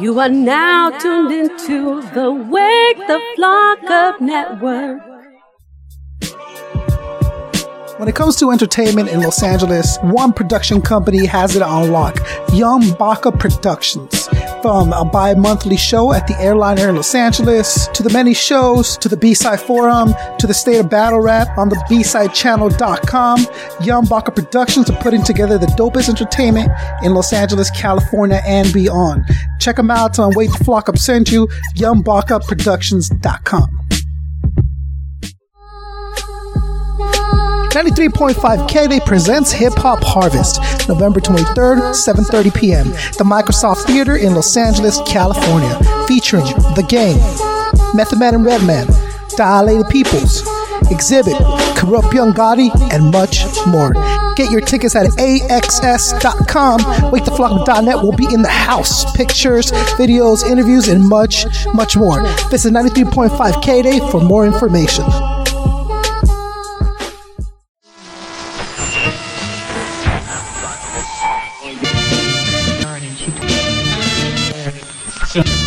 You are now tuned into the Wake the Flock Up Network. When it comes to entertainment in Los Angeles, one production company has it on lock Young Baka Productions. From a bi monthly show at the airliner in Los Angeles, to the many shows, to the B-Side Forum, to the State of Battle Rap on the B-SideChannel.com, Young Baka Productions are putting together the dopest entertainment in Los Angeles, California, and beyond. Check them out on Wake the Flock Up Send You, YoungBakaProductions.com. 93.5 KDAY presents Hip Hop Harvest, November 23rd, 7:30 p.m. The Microsoft Theater in Los Angeles, California, featuring The Game, Method Man and Redman, Dilated Peoples, Xzibit, Kurupt Young Gotti, and much more. Get your tickets at axs.com. WakeTheFlock.net will be in the house. Pictures, videos, interviews, and much, much more. Visit 93.5 KDAY for more information. Welcome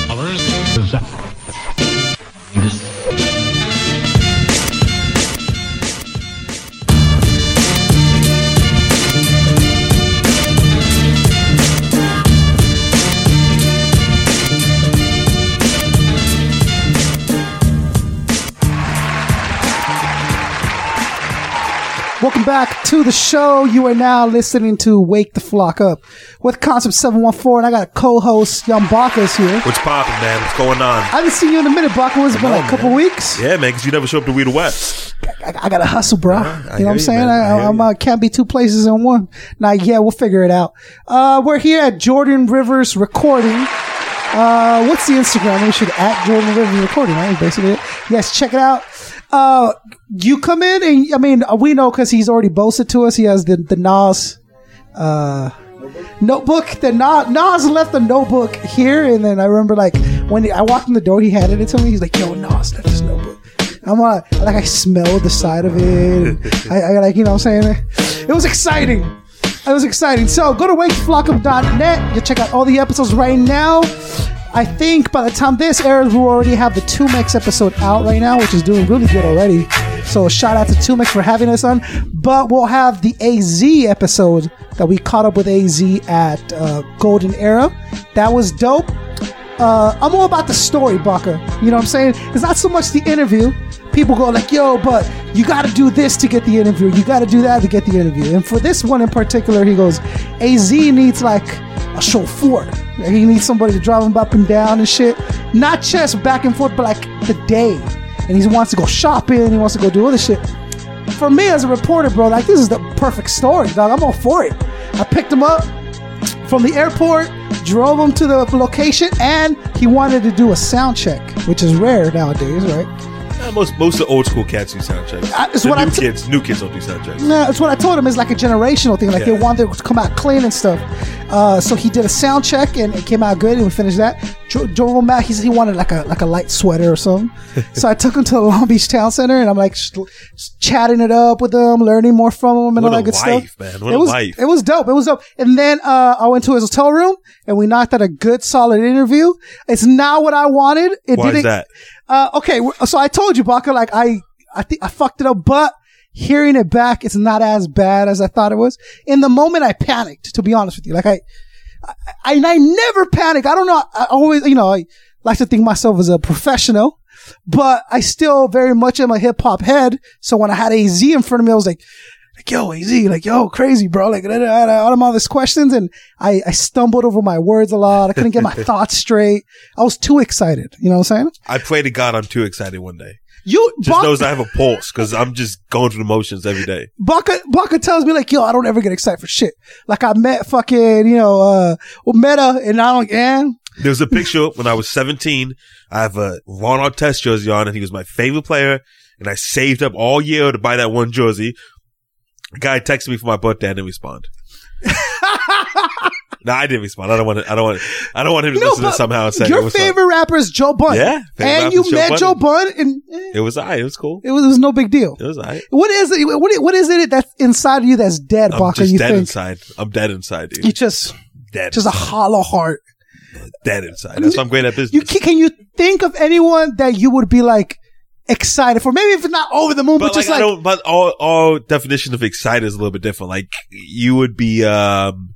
back to the show. You are now listening to Wake the Flock Up with Concept 714, and I got a co-host, Young Baka's here. What's poppin', man? What's going on? I haven't seen you in a minute, Baka. It's been like a couple man. weeks. Yeah, man, because you never show up to We the West. I, I gotta hustle, bro. I you know what I'm saying? man. I I, I'm, uh, can't be two places in one. Now, yeah, we'll figure it out. Uh, we're here at Jordan Rivers Recording. Uh, what's the Instagram? We should at Jordan Rivers Recording, right? Basically, it. yes, check it out. Uh, you come in and I mean, we know because he's already boasted to us. He has the the Nas uh, notebook. The Nas, Nas left the notebook here, and then I remember like when he, I walked in the door, he handed it to me. He's like, "Yo, Nas left his notebook." I'm like, like I smelled the side of it. I, I like, you know, what I'm saying it was exciting. It was exciting. So go to wakeflockup.net. You check out all the episodes right now. I think by the time this airs, we'll already have the two mix episode out right now, which is doing really good already. So shout out to Two Mix for having us on. But we'll have the AZ episode that we caught up with AZ at uh, Golden Era. That was dope. Uh, I'm all about the story, Baka. You know what I'm saying? It's not so much the interview. People go like, "Yo, but you got to do this to get the interview. You got to do that to get the interview." And for this one in particular, he goes, "Az needs like a chauffeur. He needs somebody to drive him up and down and shit. Not just back and forth, but like the day. And he wants to go shopping. He wants to go do other shit." For me as a reporter, bro, like this is the perfect story, dog. I'm all for it. I picked him up from the airport, drove him to the location, and he wanted to do a sound check, which is rare nowadays, right? Most most of the old school cats do sound checks. I- it's the what new t- kids, new kids don't do sound checks. No, it's what I told him. It's like a generational thing. Like they Yeah. wanted to come out clean and stuff. Uh, so he did a sound check and it came out good, and we finished that. Drove him. He said he wanted like a like a light sweater or something. so I took him to the Long Beach Town Center, and I'm like sh- chatting it up with him, learning more from him, and What all that good life, stuff. man. What it a was life. it was dope. It was dope. And then uh, I went to his hotel room, and we knocked out a good solid interview. It's not what I wanted. It Why didn't. is that? Uh, okay, so I told you, Baka, like I, I think I fucked it up, but hearing it back, it's not as bad as I thought it was. In the moment, I panicked. To be honest with you, like I, I, I, I never panic. I don't know. I always, you know, I like to think myself as a professional, but I still very much am a hip hop head. So when I had AZ in front of me, I was like. Like, yo, AZ, like, yo, crazy, bro. Like, I had all these questions and I, I stumbled over my words a lot. I couldn't get my thoughts straight. I was too excited. You know what I'm saying? I pray to God I'm too excited one day. You, Just Baka- knows I have a pulse because I'm just going through the motions every day. Baka, Baka tells me like, yo, I don't ever get excited for shit. Like I met fucking, you know, uh, well, Metta and I don't, and There was a picture when I was 17. I have a Ron Artest jersey on, and he was my favorite player. And I saved up all year to buy that one jersey. A guy texted me for my birthday. I didn't respond. no, I didn't respond. I don't want to. I don't want. I don't want him to listen to somehow and say your "What's up?" favorite rapper is Joe Budden. Yeah, and you Joe met Budden. Joe Budden, and eh, It was alright. It was cool. it was, it was no big deal. It was alright. What is it? What, what is it that's inside of you that's dead, I'm You dead think inside. I'm dead inside, dude. you just dead. just a hollow heart. dead inside. That's why I'm great at business. You can you think of anyone that you would be like excited for? Maybe if it's not over the moon, but, but just like, like, I don't. But all all definition of excited is a little bit different. Like you would be um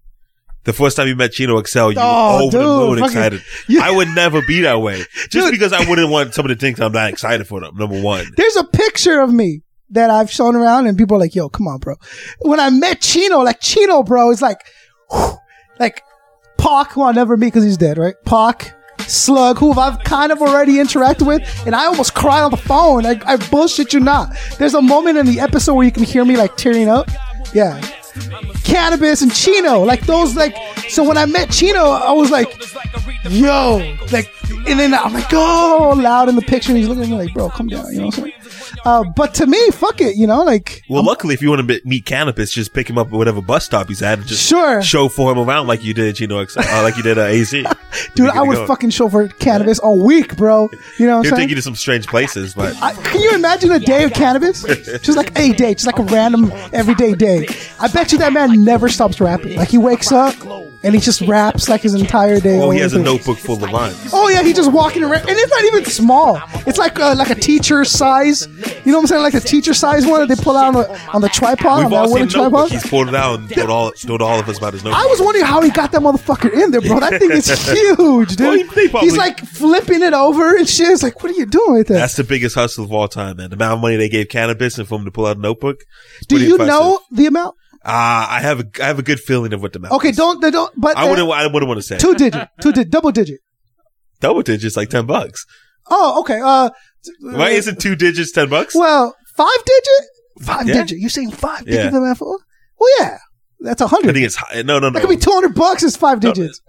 the first time you met Chino XL, you Oh, were over the moon fucking- excited. I would never be that way, just Dude. because I wouldn't want somebody to think I'm not excited for them. Number one. there's a picture of me that I've shown around and people are like, yo, come on, bro. When I met Chino, like Chino, bro, is like, whew, like Pac, who I'll never meet because he's dead, right? Pac, Slug, who I've kind of already interacted with, and I almost cried on the phone. I, I bullshit you not. There's a moment in the episode where you can hear me like tearing up. Yeah. Canibus and Chino, like those, like, so when I met Chino, I was like, yo, like, and then I'm like, oh, loud in the picture. And he's looking at me like, bro, come down. You know what I'm saying? Uh, but to me, fuck it. You know, like, Well, luckily, if you want to meet Canibus, just pick him up at whatever bus stop he's at and just Sure. show for him around like you did Chino XL, uh, like you did uh, AZ. dude, I would go. fucking for Canibus all week, bro. You know what I'm He'll saying? take you to some strange places, but I, can you imagine a day of Canibus? Just like a day, just like a random everyday day. I bet you that man never stops rapping. Like he wakes up and he just raps like his entire day. Oh, he has a notebook full of lines. Oh yeah, he just walking around, and it's not even small. It's like uh, like a teacher size. You know what I'm saying? Like a teacher size one that they pull out on the on the tripod We've on all that seen notebook. tripod. He's pulled it out and told all, told all of us about his notebook. I was wondering how he got that motherfucker in there, bro. That thing is huge, Well, dude. probably- He's like flipping it over and shit. It's like, what are you doing with that? That's the biggest hustle of all time, man. The amount of money they gave Canibus and for him to pull out a notebook. Do you impressive. know the amount? Uh, I have a I have a good feeling of what the amount. Okay, is. don't they don't. But I uh, wouldn't I wouldn't want to say two digit, two digit, double digit. double digits like ten bucks. Oh, okay. Uh, Why isn't two digits ten bucks? well, five digit, five Yeah. digit. You saying five Yeah. digit? Well, yeah, that's a I hundred. I think it's high. No, no, no. That could be two hundred bucks. Is five digits.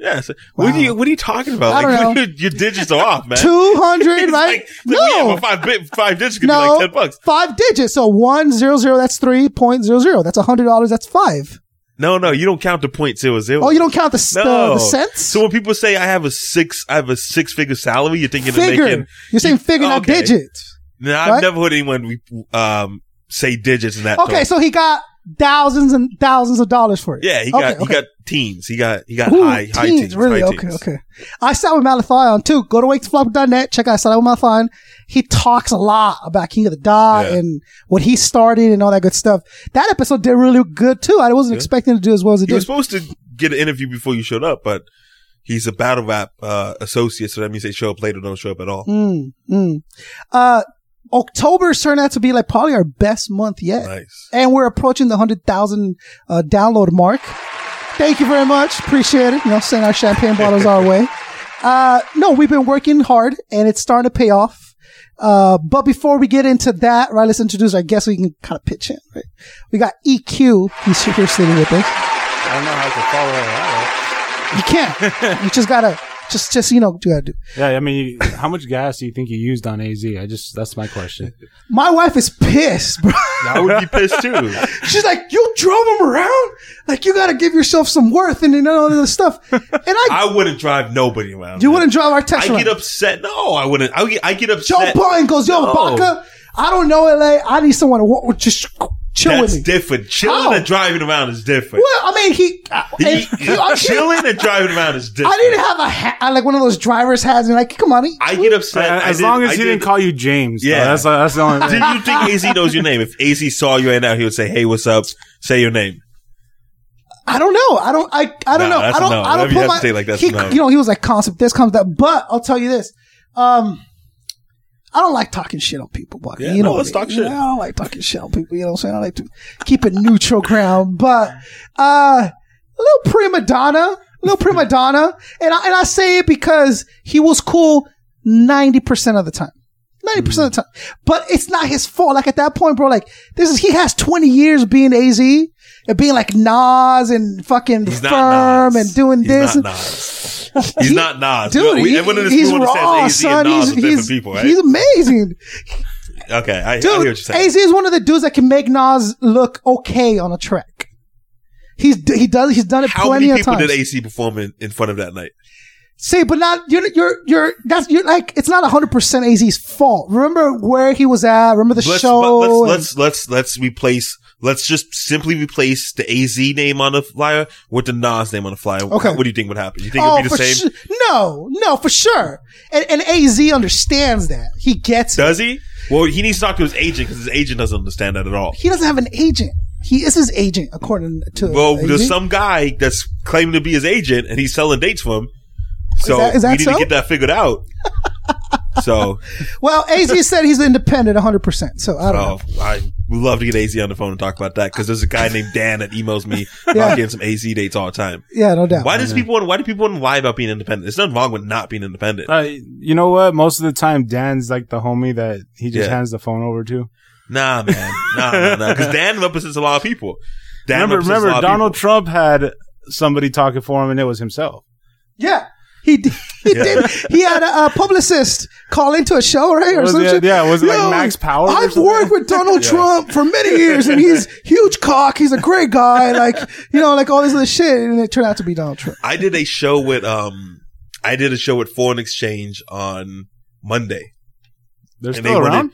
Yeah. so- what are you What are you talking about? I like don't know. Your, your digits are off, man. Two hundred, right? like- no, five bit, five digits could no, be like ten bucks. five digits. So one zero zero. That's three point zero zero. That's a hundred dollars. That's five. No, no, you don't count the point zero zero. Oh, you don't count the s- the, the cents. So when people say I have a six, I have a six figure salary, you're thinking figure. of making. You're saying figure, not okay. digits. No, I've Right? never heard anyone um say digits in that. Okay, tone. so he got thousands and thousands of dollars for it. yeah, he Okay, got he okay. got teens. He got he got Ooh, high high teens, teens. really? high Okay, teens. okay. I sat with Malathion too. Go to wakesflop.net. Check out Sat with Malathion. He talks a lot about King of the Dot Yeah. and what he started and all that good stuff. That episode did really good too. I wasn't Yeah. expecting to do as well as it He was did. supposed to get an interview before you showed up, but he's a battle rap uh, associate, so that means they show up later, don't show up at all. Mm, mm. Uh, October's turned out to be like probably our best month yet. Nice. and we're approaching the 100,000 uh, download mark. Thank you very much. Appreciate it. You know, send our champagne bottles our way. Uh, no, we've been working hard and it's starting to pay off. Uh, but before we get into that, right, let's introduce our guest we can kind of pitch in, right? We got EQ. He's here sitting with us. I don't know how to follow that. You can't. you just gotta, just, just, you know, what you gotta do. Yeah, I mean, how much gas do you think you used on AZ? I just that's my question. My wife is pissed, bro. I would be pissed too. She's like, you drove him around? Like, you gotta give yourself some worth and, and all this stuff. And I, I wouldn't drive nobody around. you man. wouldn't drive our Tesla. I get upset. No, I wouldn't. I get, I get Joe upset. Biden goes, yo, No. Baca, I don't know LA. I need someone to walk, just chill That's with me. different. Chilling How? and driving around is different. well, I mean, he, uh, He- he- I, chilling and driving around is different. I didn't have a hat, I like one of those driver's hats, and like, come on, he, I get upset. I as did- long as I he did- didn't call you James. Yeah. Yeah, that's that's the only. Did you think AZ knows your name? If AZ saw you right now, he would say, "Hey, what's up? Say your name." I don't know. I don't. I. I don't No, know. that's I a don't. no. I don't Whatever put my. like that's he, no. You know, he was like concept this, concept that. But I'll tell you this. Um, I don't like talking shit on people. But Yeah, you know, no, let's talk You know, I don't like talking shit on people. You know what I'm saying? I like to keep it neutral ground. But uh, a little prima donna, a little prima donna, and I, and I say it because he was cool ninety percent of the time. Ninety percent of the time, but it's not his fault. Like at that point, bro, like this is he has twenty years being Az and being like Nas and fucking He's firm and doing He's this. Not Nas. He's He- not Nas. Dude, we, he- everyone in he's raw, son. He's, he's, people, right? he's amazing. okay, I, I hear what you're saying. Az is one of the dudes that can make Nas look okay on a track. He's he does he's done it How plenty many of people times. did AZ perform in, in front of that night? See, but not you're you're you're that's you're like it's not hundred percent AZ's fault. Remember where he was at. Remember the Let's show. and- let's let's let's let's replace let's just simply replace the AZ name on the flyer with the Nas name on the flyer. Okay. What do you think would happen? You think Oh, it'd be the same? su- no, no, for sure. And, and AZ understands that. He gets it. Does he? Well, he needs to talk to his agent because his agent doesn't understand that at all. He doesn't have an agent. He is his agent, according to. Well, AZ. there's some guy that's claiming to be his agent and he's selling dates for him. So that- is that we need so? to get that figured out. so, Well, AZ said he's independent 100%. So I don't know. oh, I would love to get AZ on the phone and talk about that because there's a guy named Dan that emails me Yeah. about getting some AZ dates all the time. Yeah, no doubt. Why does people want, why do people want to lie about being independent? There's nothing wrong with not being independent. Uh, you know what? Most of the time, Dan's like the homie that he just Yeah. hands the phone over to. Nah, man. Nah, nah, nah. Because Dan represents a lot of people. Dan remember, remember, of Donald people. Trump had somebody talking for him, and it was himself. Yeah. He did. He did. He had a, a publicist call into a show, right? Or Was some it- shit. yeah, was it like Max Power I've something? worked with Donald Trump for many years, and he's huge cock. He's a great guy. Like you know, like all this other shit, and it turned out to be Donald Trump. I did a show with, um, I did a show with Foreign Exchange on Monday. They're And they still wanted- around.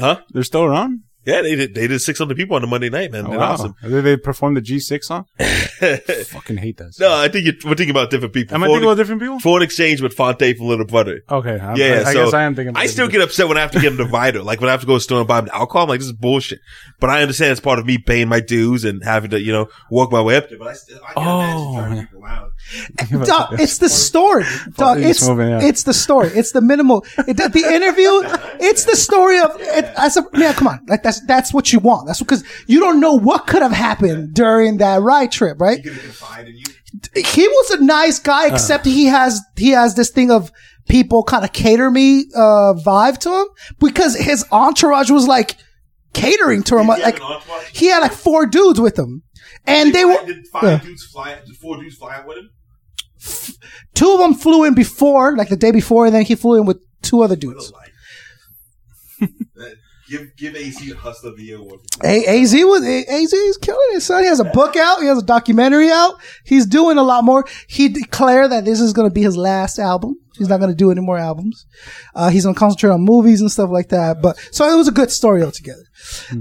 Huh? They're still around. Yeah, they did, they did 600 people on a Monday night, man. Oh, They're wow. awesome. They, they performed the G6 song. Fucking hate that. no, I think you're, we're thinking about different people. Am I Foreign, thinking about different people? Foreign Exchange with Phonte from Little Brother. Okay, I'm, Yeah, I, I so guess I am thinking. About I still different get upset when I have to get a divider. Like when I have to go to the store and buy an alcohol, I'm like, this is bullshit. But I understand it's part of me paying my dues and having to, you know, work my way up there. But I still, I can Oh, imagine driving man. people around. people. Dog, it's the story. Dog, it's moving, yeah. it's the story. It's the minimal. It, the, the interview. It's the story of. It, I said, man, come on. Like that's that's what you want. That's because you don't know what could have happened during that ride trip, right? Gonna confide in you. he was a nice guy, except he has he has this thing of people kind of cater me uh vibe to him because his entourage was like catering to him. He Like he had like four dudes with him, and they were Did five yeah. dudes fly? Did four dudes fly out with him? two of them flew in before, like the day before, and then he flew in with two other dudes. That- give give AZ a hustler of the award. A- Az was A- Az is killing it, son. He has a book out. He has a documentary out. He's doing a lot more. He declared that this is going to be his last album. He's not going to do any more albums. Uh, he's going to concentrate on movies and stuff like that. But so it was a good story altogether.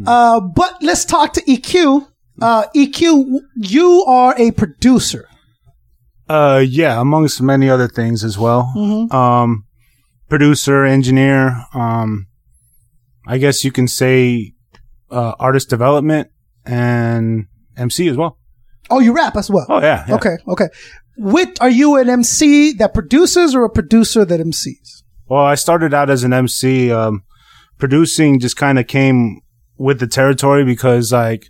Uh, but let's talk to EQ. Uh, EQ, you are a producer. Uh, yeah, amongst many other things as well. Mhm. Um, producer, engineer. Um, I guess you can say uh, artist development and MC as well. Oh, you rap as well. Oh yeah, yeah. Okay, okay. With are you an MC that produces or a producer that MCs? Well, I started out as an MC. Um, producing just kind of came with the territory because like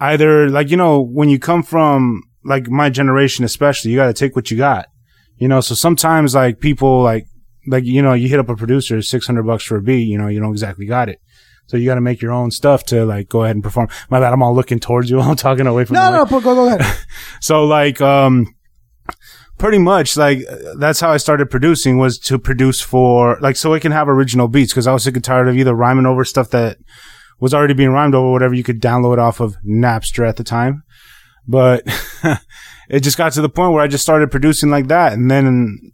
either like, you know, when you come from like my generation, especially, you got to take what you got, you know? So sometimes like people like, like, you know, you hit up a producer, 600 bucks for a beat, you know, you don't exactly got it. So you got to make your own stuff to like go ahead and perform. My bad. I'm all looking towards you. I'm talking away from No, the no, go, go ahead. So like, um, pretty much like that's how I started producing was to produce for like so I can have original beats because I was sick and tired of either rhyming over stuff that was already being rhymed over whatever you could download off of Napster at the time. But it just got to the point where I just started producing like that and then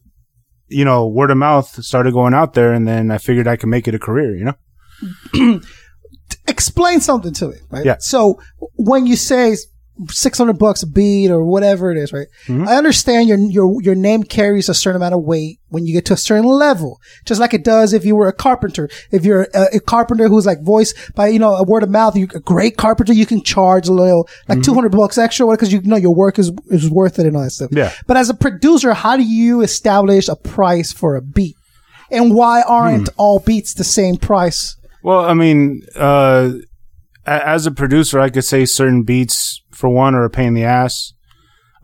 you know word of mouth started going out there and then I figured I could make it a career, you know. explain something to me, right? Yeah. So when you say 600 bucks a beat or whatever it is, right? Mm-hmm. I understand your, your, your name carries a certain amount of weight when you get to a certain level, just like it does if you were a carpenter. If you're a, a carpenter who's like voiced by, you know, a word of mouth, you're a great carpenter, you can charge a little, like Mm-hmm. 200 bucks extra because you know your work is, is worth it and all that stuff. Yeah. But as a producer, how do you establish a price for a beat? And why aren't Hmm. all beats the same price? Well, I mean, uh, as a producer, I could say certain beats, for one, are a pain in the ass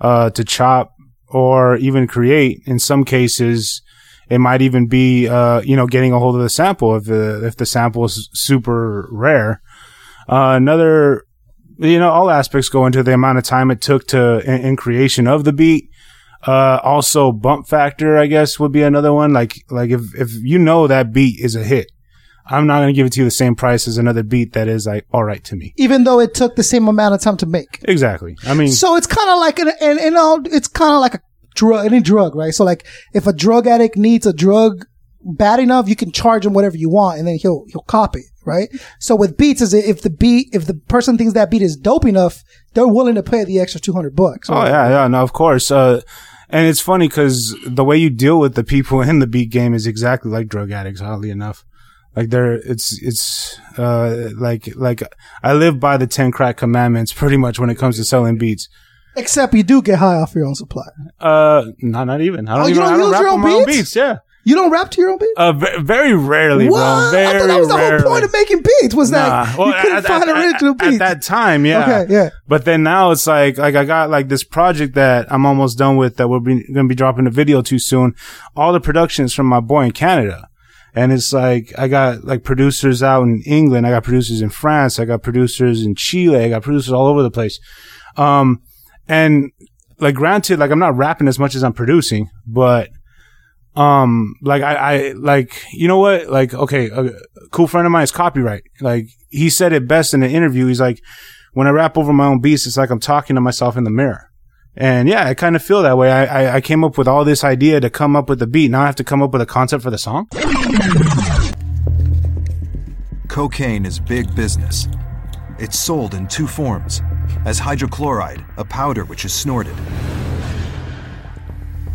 uh, to chop or even create. In some cases, it might even be, uh, you know, getting a hold of the sample if the if the sample is super rare. Uh, another, you know, all aspects go into the amount of time it took to in, in creation of the beat. Uh, also bump factor, I guess, would be another one. Like, like if, if you know that beat is a hit, I'm not going to give it to you the same price as another beat that is like, all right to me. Even though it took the same amount of time to make. Exactly. I mean, So it's kind of like an, and, and all, it's kind of like a drug, any drug, right? So like, if a drug addict needs a drug bad enough, you can charge him whatever you want, and then he'll he'll copy, right? So with beats, is if the beat, if the person thinks that beat is dope enough, they're willing to pay the extra two hundred bucks. Oh yeah, yeah, no, of course. Uh, and it's funny because the way you deal with the people in the beat game is exactly like drug addicts. Oddly enough, like they're it's it's uh like like I live by the ten crack commandments pretty much when it comes to selling beats. Except you do get high off your own supply. Uh, not not even. I don't Oh, you even. don't I don't use rap your own my own beats? beats. Yeah. You don't rap to your own beat. Uh, ve- very rarely, what? bro. Very I thought that was the rarely. whole point of making beats was that Well, you couldn't at, find at- original at- beats. at that time. Yeah. Okay, yeah. But then now it's like, like I got like this project that I'm almost done with that we're going to be dropping a video too soon. All the productions from my boy in Canada. And it's like, I got like producers out in England. I got producers in France. I got producers in Chile. I got producers all over the place. Um, and like granted, like I'm not rapping as much as I'm producing, but um like I, I like you know what like okay a cool friend of mine is Copywrite like he said it best in an interview he's like when i rap over my own beats it's like i'm talking to myself in the mirror and yeah i kind of feel that way. I, I i came up with all this idea to come up with the beat. Now i have to come up with a concept for the song? Cocaine is big business. It's sold in two forms. As hydrochloride, a powder which is snorted,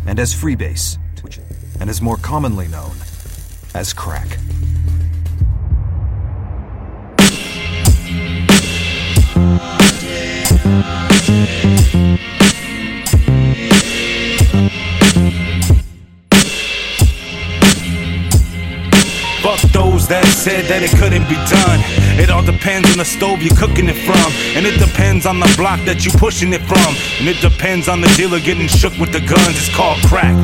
and as freebase, and is more commonly known as crack. Fuck those that said that it couldn't be done. It all depends on the stove you're cooking it from. And it depends on the block that you're pushing it from. And it depends on the dealer getting shook with the guns. It's called crack.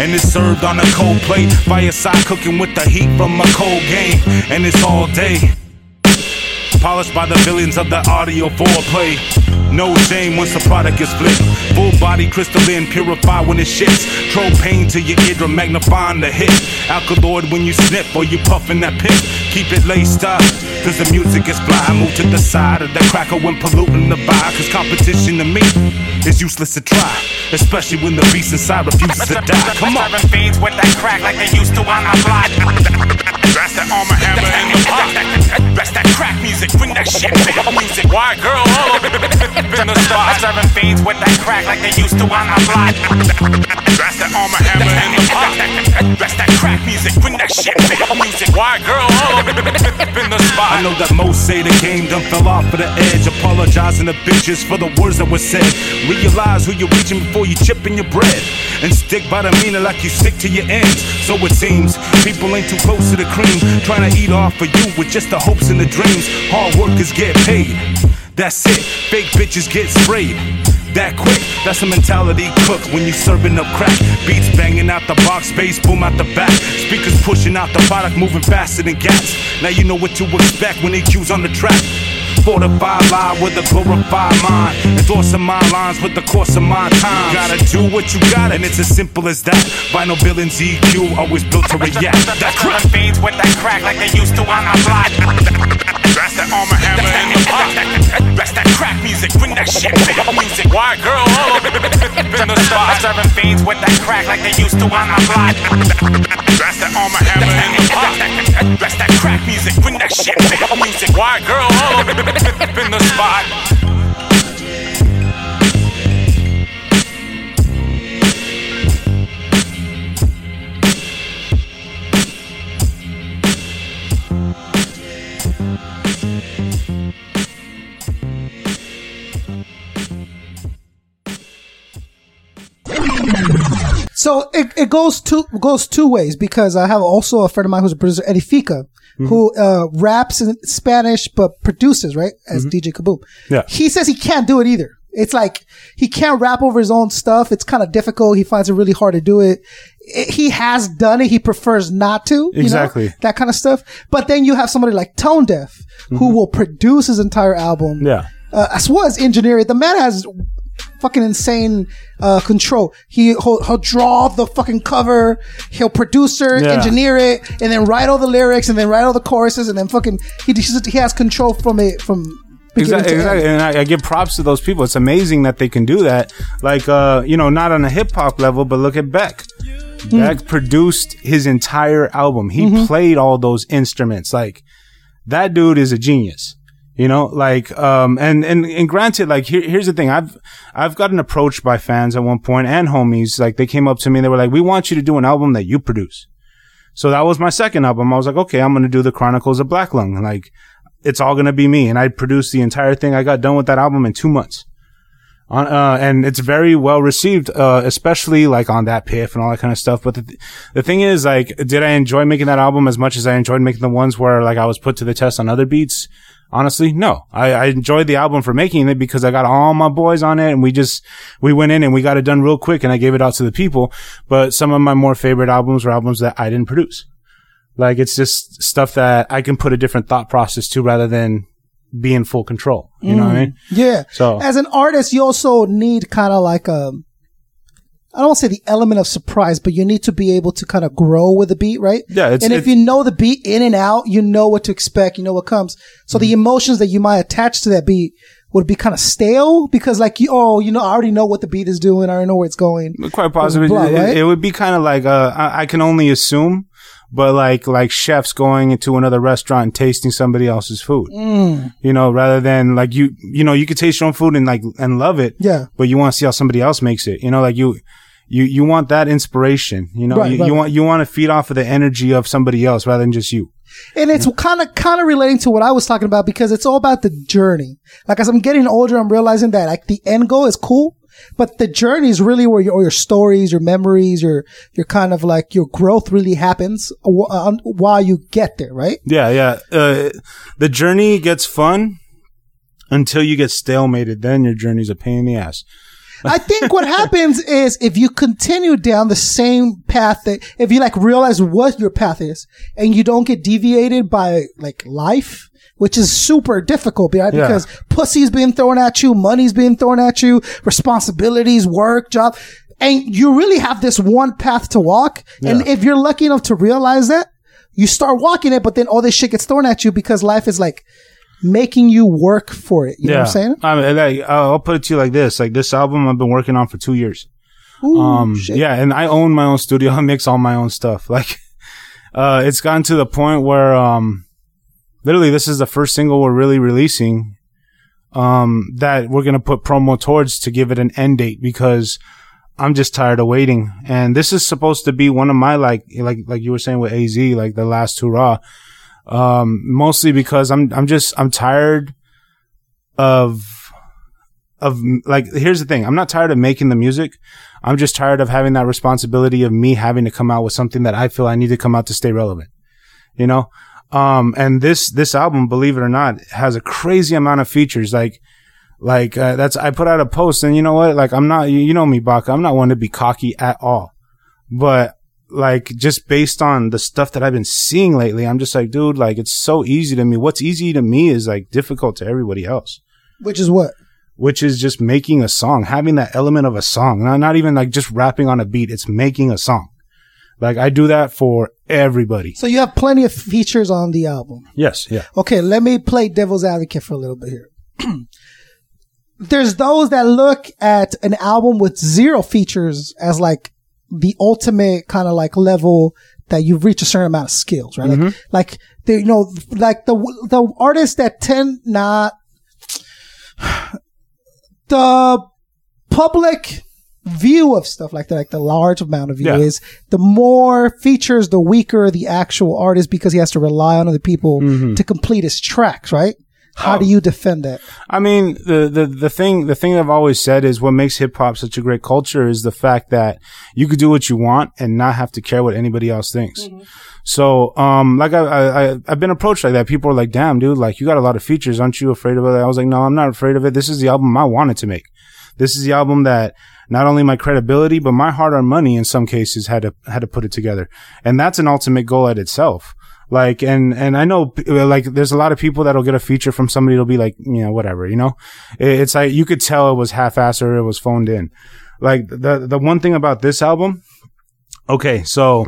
And it's served on a cold plate. Fireside cooking with the heat from a cold game. And it's all day. Polished by the billions of the audio foreplay. No shame once the product is flipped. Full body crystalline, purified when it shits. Propane to your eardrum, magnifying the hit. Alkaloid when you sniff or you puffin' that pit. Keep it laced up, cause the music is fly. Move to the side of the cracker when polluting the vibe. Cause competition to me is useless to try. Especially when the beast inside refuses to die. Come on. With that crack like they used to on our. That's that armor hammer in the pot. That's that crack music, bring that shit back music. Why, girl? Oh, in the spot. Serving fiends with that crack like they used to on our block. That's that armor hammer in the pot. That's that crack music, bring that shit back music. Why, girl? In the spot. I know that most say the game done fell off of the edge. Apologizing to bitches for the words that were said. Realize who you're reaching before you chipping your bread. And stick by the meaning like you stick to your ends. So it seems people ain't too close to the cream. Trying to eat off of you with just the hopes and the dreams. Hard workers get paid. That's it. Fake bitches get sprayed. That quick, that's a mentality cook when you serving up crack. Beats banging out the box, bass boom out the back. Speakers pushing out the product, moving faster than gas. Now you know what to expect when EQ's on the track. Fortified lie with a glorified mind. Endorsing my lines with the course of my time. Gotta do what you got, and it's as simple as that. Vinyl billings EQ, always built to react. That crack. Fiends with that crack like they used to on our block. That's that armor hammer in the pot. That's that crack music, bring that shit back music. Why, girl? Oh, in the spot. Serving fiends with that crack like they used to on our block. That's that armor hammer in the pot. That's that crack music, bring that shit back music. Why, girl? Oh, in the spot. So it, it goes two goes two ways because I have also a friend of mine who's a producer, Eddie Fica, who uh, raps in Spanish but produces right as DJ Kaboom. Yeah. he says he can't do it either. It's like he can't rap over his own stuff. It's kind of difficult. He finds it really hard to do it. I- He has done it. He prefers not to. you know, Exactly. that kind of stuff. But then you have somebody like Tonedeff who will produce his entire album. Yeah. Uh, as well as engineer it. The man has fucking insane uh, control. He he'll, he'll draw the fucking cover. He'll produce it, Yeah. engineer it, and then write all the lyrics, and then write all the choruses, and then fucking he he has control from it from Exactly, exactly. and I, I give props to those people. It's amazing that they can do that. Like, uh, you know, not on a hip hop level, but look at Beck. Hmm. Beck produced his entire album. He Mm-hmm. played all those instruments. Like, that dude is a genius. You know, like, um, and, and, and granted, like, here, here's the thing. I've, I've gotten approached by fans at one point and homies. Like, they came up to me and they were like, we want you to do an album that you produce. So that was my second album. I was like, okay, I'm going to do the Chronicles of Black Lung. Like, it's all going to be me. And I produced the entire thing. I got done with that album in two months. On, uh, and it's very well received, uh, especially like on that piff and all that kind of stuff. But the, the thing is, like, did I enjoy making that album as much as I enjoyed making the ones where like I was put to the test on other beats? Honestly, no. I, I enjoyed the album for making it because I got all my boys on it and we just, we went in and we got it done real quick and I gave it out to the people. But some of my more favorite albums were albums that I didn't produce. Like it's just stuff that I can put a different thought process to rather than be in full control. You know what I mm. mean? Yeah. So- as an artist, you also need kind of like a, I don't want to say the element of surprise, but you need to be able to kind of grow with the beat, right? Yeah, it's- and if you know the beat in and out, you know what to expect, you know what comes. So Mm-hmm. the emotions that you might attach to that beat would be kind of stale because like you, oh, you know, I already know what the beat is doing. I already know where it's going. Quite possibly. Blah, it, right? it would be kind of like, uh, I, I can only assume, but like, like chefs going into another restaurant and tasting somebody else's food, Mm. you know, rather than like you, you know, you could taste your own food and like, and love it. Yeah. But you want to see how somebody else makes it, you know, like you, you, you want that inspiration, you know, Right, you, right, you want, you want to feed off of the energy of somebody else rather than just you. And it's kind of kind of relating to what I was talking about because it's all about the journey. Like as I'm getting older, I'm realizing that like the end goal is cool, but the journey is really where your, your stories, your memories, your your kind of like your growth really happens uh, while you get there, right? Yeah, yeah. Uh, the journey gets fun until you get stalemated. Then your journey's a pain in the ass. I think what happens is if you continue down the same path that if you like realize what your path is and you don't get deviated by like life, which is super difficult, right? Yeah. Because pussy's being thrown at you, money's being thrown at you, responsibilities, work, job. And you really have this one path to walk. And if you're lucky enough to realize that, you start walking it, but then all this shit gets thrown at you because life is like making you work for it. You know what I'm saying? I mean, like, I'll put it to you like this: like this album, I've been working on for two years. Ooh, Um, shit. yeah, and I own my own studio. I mix all my own stuff. Like, uh, it's gotten to the point where, um, literally, this is the first single we're really releasing. Um, that we're gonna put promo towards to give it an end date because I'm just tired of waiting. And this is supposed to be one of my like, like, like you were saying with AZ, like the last hurrah. Um, mostly because I'm, I'm just, I'm tired of, of like, here's the thing. I'm not tired of making the music. I'm just tired of having that responsibility of me having to come out with something that I feel I need to come out to stay relevant. You know? Um, and this, this album, believe it or not, has a crazy amount of features. Like, like, uh, that's, I put out a post and you know what? Like, I'm not, you, know me, Baka. I'm not one to be cocky at all. But like, just based on the stuff that I've been seeing lately, I'm just like, dude, like, it's so easy to me. What's easy to me is like difficult to everybody else Which is what? which is just making a song, having that element of a song, not, not even like just rapping on a beat. It's making a song. Like I do that for everybody. So you have plenty of features on the album. Yes. Yeah. Okay, let me play devil's advocate for a little bit here. There's those that look at an album with zero features as like the ultimate kind of like level that you've reached a certain amount of skills, right? Mm-hmm. Like, like they, you know, like the the artists that tend not the public view of stuff like that, like the large amount of view Yeah. is the more features, the weaker the actual artist because he has to rely on other people to complete his tracks, right? How do you defend that? I mean, the, the, the thing, the thing I've always said is what makes hip hop such a great culture is the fact that you could do what you want and not have to care what anybody else thinks. So, um, like I, I, I, I've been approached like that. People are like, damn, dude, like you got a lot of features. Aren't you afraid of it? I was like, no, I'm not afraid of it. This is the album I wanted to make. This is the album that not only my credibility, but my hard-earned money in some cases had to, had to put it together. And that's an ultimate goal at itself. Like, and, and I know, like, there's a lot of people that'll get a feature from somebody that'll be like, you know, whatever, you know? It's like, you could tell it was half-assed or it was phoned in. Like, the, the one thing about this album, okay, so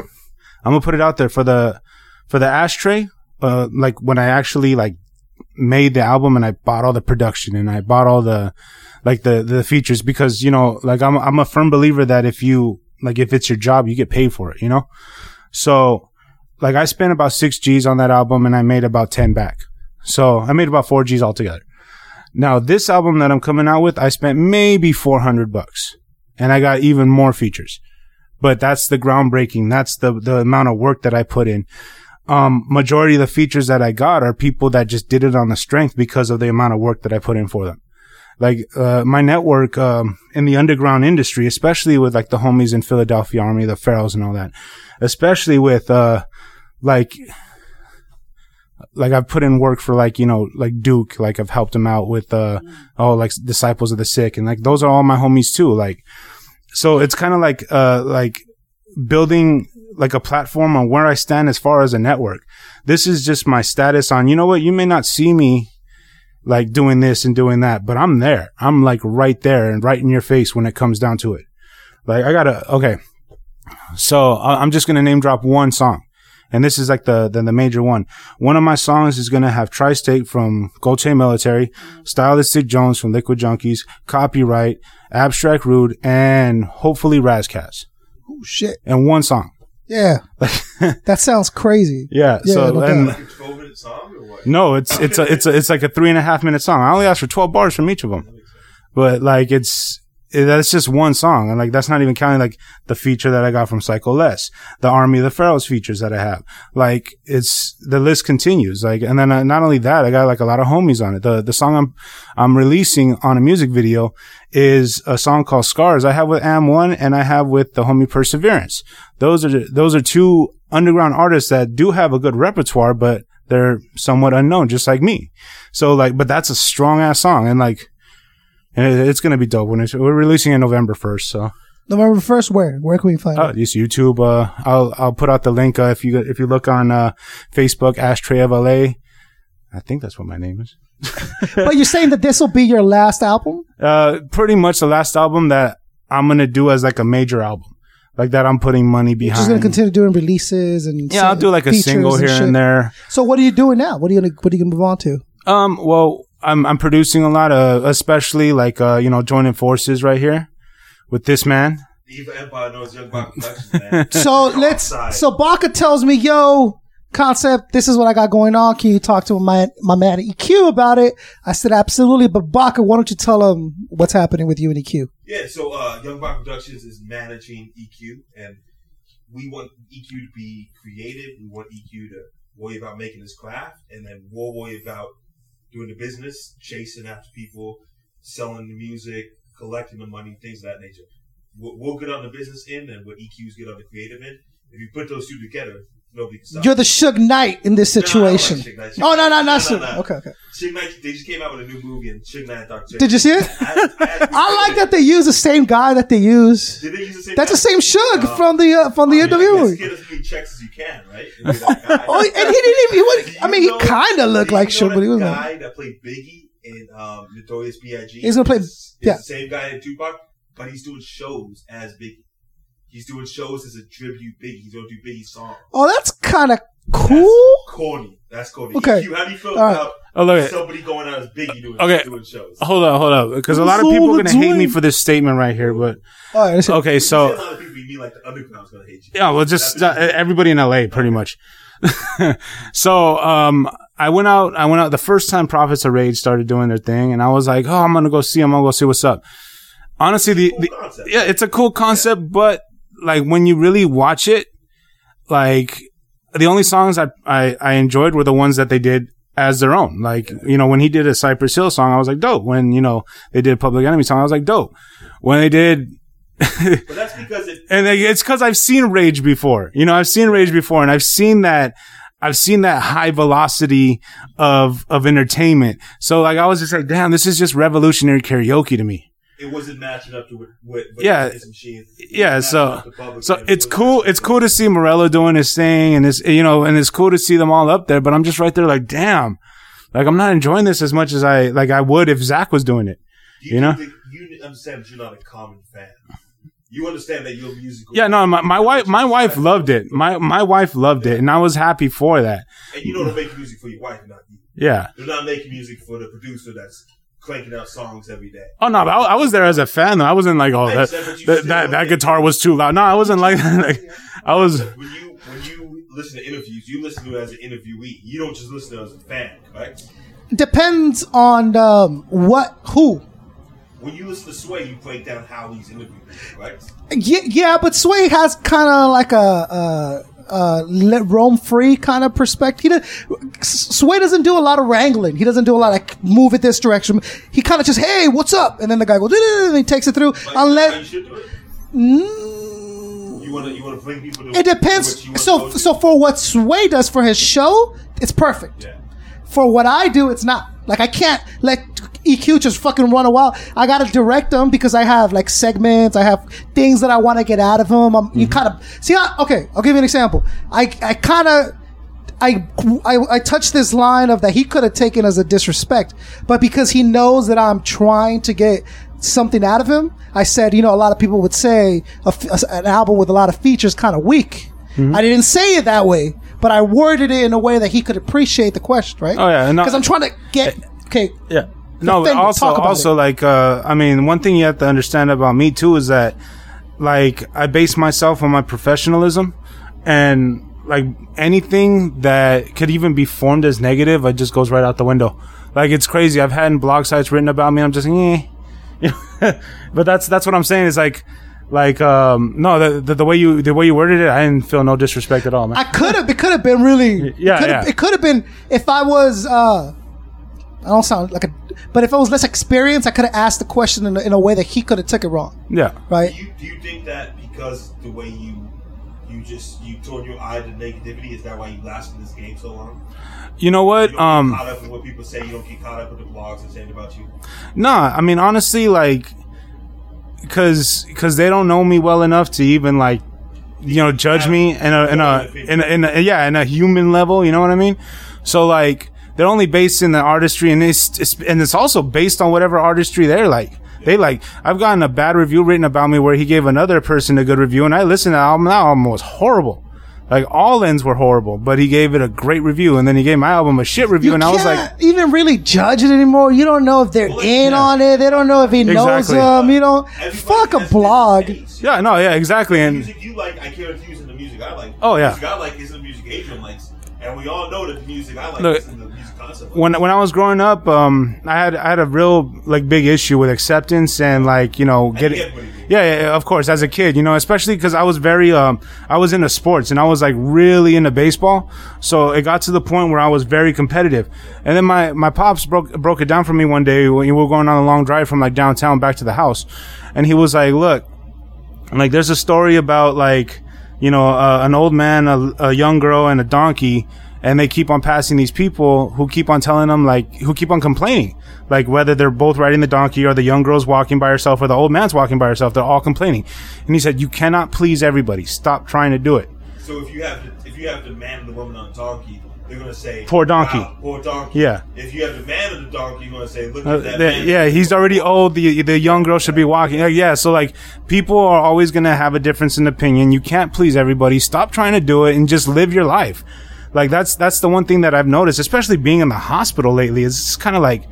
I'm gonna put it out there for the, for the ashtray, uh, like, when I actually, like, made the album and I bought all the production and I bought all the, like, the, the features because, you know, like, I'm, I'm a firm believer that if you, like, if it's your job, you get paid for it, you know? So, like I spent about six G's on that album and I made about 10 back. So I made about four G's altogether. Now this album that I'm coming out with, I spent maybe 400 bucks and I got even more features, but that's the groundbreaking. That's the, the amount of work that I put in. Um, majority of the features that I got are people that just did it on the strength because of the amount of work that I put in for them like uh, my network um, in the underground industry, especially with like the homies in Philadelphia Army, the Pharaohs, and all that, especially with uh, like like I've put in work for like you know like Duke, like I've helped him out with uh oh like disciples of the sick, and like those are all my homies too. Like so, it's kind of like uh like building like a platform on where I stand as far as a network. This is just my status on, you know what, you may not see me like doing this and doing that, but I'm there. I'm like right there and right in your face when it comes down to it. Like I gotta, okay. So I- I'm just going to name drop one song. And this is like the, the, the major one. One of my songs is going to have Tri-State from Gold Chain Military, Stylistic Jones from Liquid Junkies, Copywrite, Abstract Rude, and hopefully Ras Kass. Oh, shit. And one song. Yeah. that sounds crazy. Yeah. Yeah, so, no and, doubt. Twelve minute song or what? No, it's it's a, it's a, it's like a three and a half minute song. I only asked for twelve bars from each of them, but like it's it, that's just one song, and like that's not even counting like the feature that I got from Psycho Les, the Army of the Pharaohs features that I have. Like it's the list continues. Like and then uh, not only that, I got like a lot of homies on it. The the song I'm I'm releasing on a music video is a song called Scars. I have with Am One and I have with the homie Perseverance. Those are those are two underground artists that do have a good repertoire, but they're somewhat unknown, just like me. So like, but that's a strong ass song, and like, and it's gonna be dope when it's we're releasing it November first. So November 1st, where? Where can we find uh, it? just YouTube. Uh, I'll I'll put out the link uh, if you if you look on uh, Facebook, Ashtray of LA. I think that's what my name is. but you're saying that this will be your last album? Uh, pretty much the last album that I'm gonna do as like a major album, like that I'm putting money behind. just going to continue doing releases and yeah, I'll do like a single here shit. and there. So what are you doing now? What are you going to what are you going to move on to? Um, well, I'm I'm producing a lot of, especially like uh, you know, joining forces right here with this man. Eva Empire knows Young Buck man. So let's. Outside. So Baka tells me, "Yo, concept. This is what I got going on. Can you talk to my my man EQ about it?" I said, "Absolutely." But Baka, why don't you tell him what's happening with you and EQ? Yeah, so uh, Young Baka Productions is managing EQ, and we want EQ to be creative. We want EQ to worry about making his craft, and then we'll worry about doing the business, chasing after people, selling the music, collecting the money, things of that nature. We'll, get on the business end, and what EQ's get on the creative end. If you put those two together, nobody can stop. You're the Suge Knight in this No, I don't like situation. Suge Knight. oh no, no, No, not no, Suge. no. Okay, okay. Suge Knight, they just came out with a new movie, and Suge Knight and Dr. Did you see it? I, I, I like that they use the same guy that they use. Did they use the same That's the same Suge Oh. from the uh, from the I mean, interview. Let's get as many checks as you can, right? And guy. Oh, and he didn't even. He Do I mean, he kind of looked like Suge, but he was the like, guy that played Biggie in um, Notorious B.I.G. He's gonna play- yeah. the same guy in Tupac, but he's doing shows as Biggie. He's doing shows as a tribute Biggie. He's gonna do Biggie songs. "Oh, that's kind of That's cool." corny. That's corny. Okay. EQ, how do you feel All right. about Oh, look at- somebody going out as Biggie doing, Okay. doing shows? Hold up, hold up, because a lot of people are gonna hate me for this statement right here, but All right, listen. okay, a so lot of people you mean like the underground's gonna hate you. yeah, well, just uh, everybody in LA, pretty much. so, um, I went out, I went out the first time Prophets of Rage started doing their thing, and I was like, oh, I'm gonna go see them, I'm gonna go see what's up. Honestly, the, Cool the concept. yeah, it's a cool concept, but like when you really watch it, like the only songs I, I, I enjoyed were the ones that they did as their own. Like, you know, when he did a Cypress Hill song, I was like, dope. When, you know, they did a Public Enemy song, I was like, dope. When they did, But that's because it and it's cause I've seen Rage before. You know, I've seen Rage before and I've seen that, I've seen that high velocity of, of entertainment. So like, I was just like, damn, this is just revolutionary karaoke to me. It wasn't matching up to what, what, what Yeah. his machine. It Yeah, so- matching up to public So it's cool. It's cool to see Morello doing his thing, and it's you know, and it's cool to see them all up there. But I'm just right there, like, damn, like I'm not enjoying this as much as I like I would if Zach was doing it. You, You know? you understand that you're not a common fan. You understand that your musical. Yeah, no, my, my wife, my wife loved it. My my wife loved it, and I was happy for that. And you know they're making music for your wife, not you. Yeah. They're not making music for the producer that's cranking out songs every day. Oh no, but I, I was there as a fan. though. I wasn't like, oh, I that said, but you that, that, that guitar was too loud. No, I wasn't like that. Like, I was. When you when you listen to interviews, you listen to it as an interviewee. You don't just listen to it as a fan, correct? Depends on um, what who. When you listen to Sway, you break down how he's interviewed, right? Yeah, yeah, but Sway has kind of like a, a, a let roam free kind of perspective. He does, Sway doesn't do a lot of wrangling. He doesn't do a lot of move it this direction. He kind of just, hey, what's up? And then the guy goes, and he takes it through. Like, Unless. Mm, You want to you want to bring people it depends. So, so for what Sway does for his show, it's perfect. yeah. For what I do, it's not. Like I can't let EQ just fucking run a while. I gotta direct them because I have like segments. I have things that I want to get out of them. I'm, You mm-hmm. kind of see. How, okay, I'll give you an example. I I kind of. I, I I touched this line of that he could have taken as a disrespect, but because he knows that I'm trying to get something out of him, I said, you know, a lot of people would say a f- an album with a lot of features kind of weak. Mm-hmm. I didn't say it that way, but I worded it in a way that he could appreciate the question, right? Oh, yeah, because I'm trying to get eh, okay. Yeah. No, Defend also, Talk also it. like, uh, I mean, one thing you have to understand about me too is that, like, I base myself on my professionalism, and like anything that could even be formed as negative, it just goes right out the window. Like, it's crazy. I've had blog sites written about me. I'm just, eh. But that's that's what I'm saying. Is like, like, um, no, the, the the way you the way you worded it, I didn't feel no disrespect at all, man. I could have. It could have been really. Yeah, It could have, yeah. it could have been if I was. uh I don't sound like a. But if I was less experienced, I could have asked the question in a, in a way that he could have took it wrong, yeah. right? Do you do you think that because the way you you just you turn your eye to negativity is that why you lasted this game so long? You know You what? don't Um. get caught up in what people say. You don't get caught up with the blogs and saying about you. Nah, I mean honestly, like, cause, cause they don't know me well enough to even like, you know, judge me in a, in a, in a, in a, yeah, in a human level. You know what I mean? So like, they're only based in the artistry, and it's, it's and it's also based on whatever artistry they're like. They like. I've gotten a bad review written about me where he gave another person a good review, and I listened to the album. That album was horrible. Like all ends were horrible, but he gave it a great review, and then he gave my album a shit review, You and I was like, even really judge it anymore. You don't know if they're in yeah. on it. They don't know if he knows them. You know, Everybody fuck a has blog. different tastes. yeah, no, yeah, exactly, The and music you like, I can't refuse in the music I like. Oh, yeah. The music I like isn't the music Adrian likes, and we all know that the music I like Look, the music concept. when when I was growing up, um, I had I had a real like big issue with acceptance and like you know getting. get what you mean. Yeah, yeah, yeah, of course. As a kid, you know, especially because I was very, um, I was into sports and I was like really into baseball. So it got to the point where I was very competitive. And then my, my pops broke, broke it down for me one day when we were going on a long drive from like downtown back to the house. And he was like, look, like there's a story about like you know uh, an old man a, a young girl and a donkey and they keep on passing these people who keep on telling them like who keep on complaining. Like whether they're both riding the donkey or the young girl's walking by herself or the old man's walking by herself they're all complaining. And he said you cannot please everybody. Stop trying to do it. So if you have the, if you have the man the woman on donkey, they're gonna say Poor donkey. "Wow, poor donkey. Yeah. If you have the man of the donkey, you're gonna say, look Uh, at that the- man. yeah, he's already old. The the young girl should be walking. Like, yeah, so like people are always gonna have a difference in opinion. You can't please everybody. Stop trying to do it and just live your life. Like that's that's the one thing that I've noticed, especially being in the hospital lately. Is kind of like,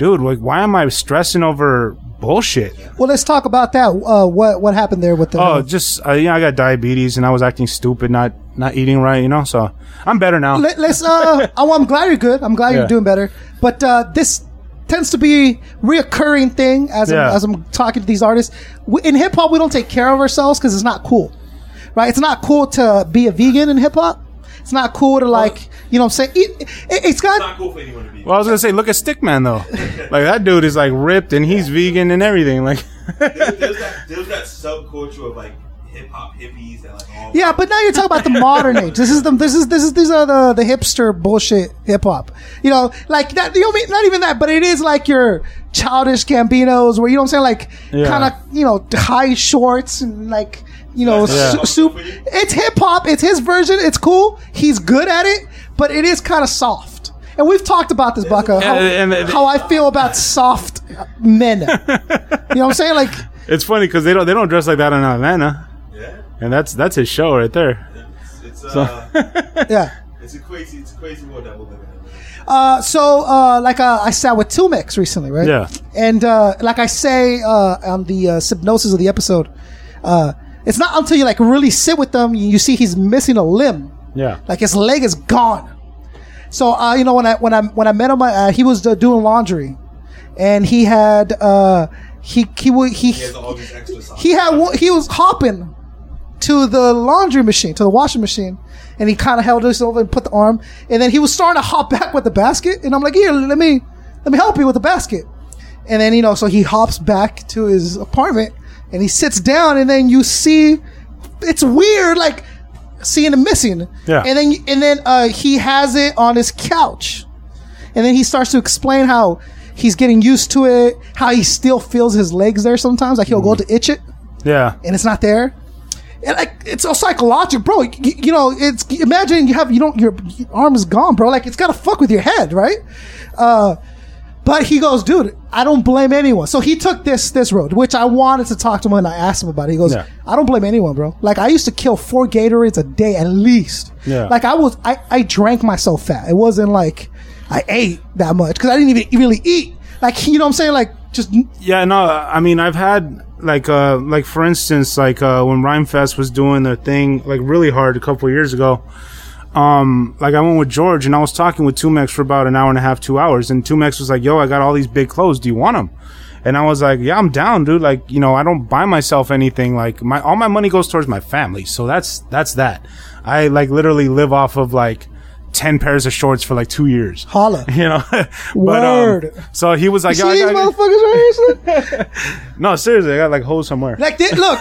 dude, like why am I stressing over bullshit? Well, let's talk about that. Uh, what what happened there with the? Oh, just uh, you know, I got diabetes and I was acting stupid, not not eating right. You know, so I'm better now. Let, us Uh, oh, I'm glad you're good. I'm glad Yeah. you're doing better. But uh, this tends to be reoccurring thing as Yeah. I'm, as I'm talking to these artists. We, in hip hop, we don't take care of ourselves because it's not cool, right? It's not cool to be a vegan in hip hop. It's not cool to like, you know, what I'm saying eat, it, it's It's got not cool for anyone to be. well, I was gonna say, look at Stickman though. like that dude is like ripped and he's vegan and everything. Like, There- there's that there's that subculture of like hip hop hippies that like all Yeah, but now you're talking about the modern age. This is the this is this is these are the the hipster bullshit hip hop. You know, like that. You know, not even that, but it is like your childish Gambinos, where you know what I'm saying, like Yeah. kind of you know high shorts and like you know Yeah. su- soup. It's hip hop. It's his version. It's cool. He's good at it, but it is kind of soft. And we've talked about this, Baka, how, And- and- how I feel about soft men. you know what I'm saying? Like, it's funny because they don't they don't dress like that in Atlanta, yeah. and that's that's his show right there. It's, it's uh yeah. it's a crazy it's a crazy world that we're living in. Uh, so, uh, like, uh, I sat with Tumex recently, right? Yeah. And, uh, like I say, uh, on the, uh, hypnosis of the episode, uh, it's not until you, like, really sit with them, you see he's missing a limb. Yeah. Like his leg is gone. So uh, you know when I when I when I met him, uh, he was uh, doing laundry, and he had uh, he he would he He has all these extra sauce. he had he was hopping to the laundry machine to the washing machine, and he kind of held this over and put the arm, and then he was starting to hop back with the basket, and I'm like, here, let me let me help you with the basket, and then you know so he hops back to his apartment, and he sits down, and then you see it's weird like seeing him missing. Yeah. And then and then uh, he has it on his couch, and then he starts to explain how he's getting used to it, how he still feels his legs there sometimes, like he'll go to itch it Yeah. and it's not there. And like it's all psychological, bro. You, you know, it's imagine you have you don't your, your arm is gone, bro. Like it's gotta fuck with your head, right? Uh, but he goes, dude, I don't blame anyone. So he took this this road, which I wanted to talk to him and I asked him about it. He goes, Yeah. I don't blame anyone, bro. Like I used to kill four Gatorades a day at least. Yeah. Like I was, I, I drank myself fat. It wasn't like I ate that much because I didn't even really eat. Like you know what I'm saying? Like just Yeah, no, I mean, I've had like, uh, like for instance, like uh, when Rhymefest was doing their thing, like really hard a couple years ago. Um, like I went with George and I was talking with Tumex for about an hour and a half, two hours, and Tumex was like, "Yo, I got all these big clothes. Do you want them?" And I was like, "Yeah, I'm down, dude. Like, you know, I don't buy myself anything. Like, my all my money goes towards my family, so that's that's that. I like literally live off of like." 10 pairs of shorts for like two years. holla. You know? but, Word. Um, so he was like, See "Yo, I these motherfuckers right here? no, seriously, I got like holes somewhere. Like, they, look,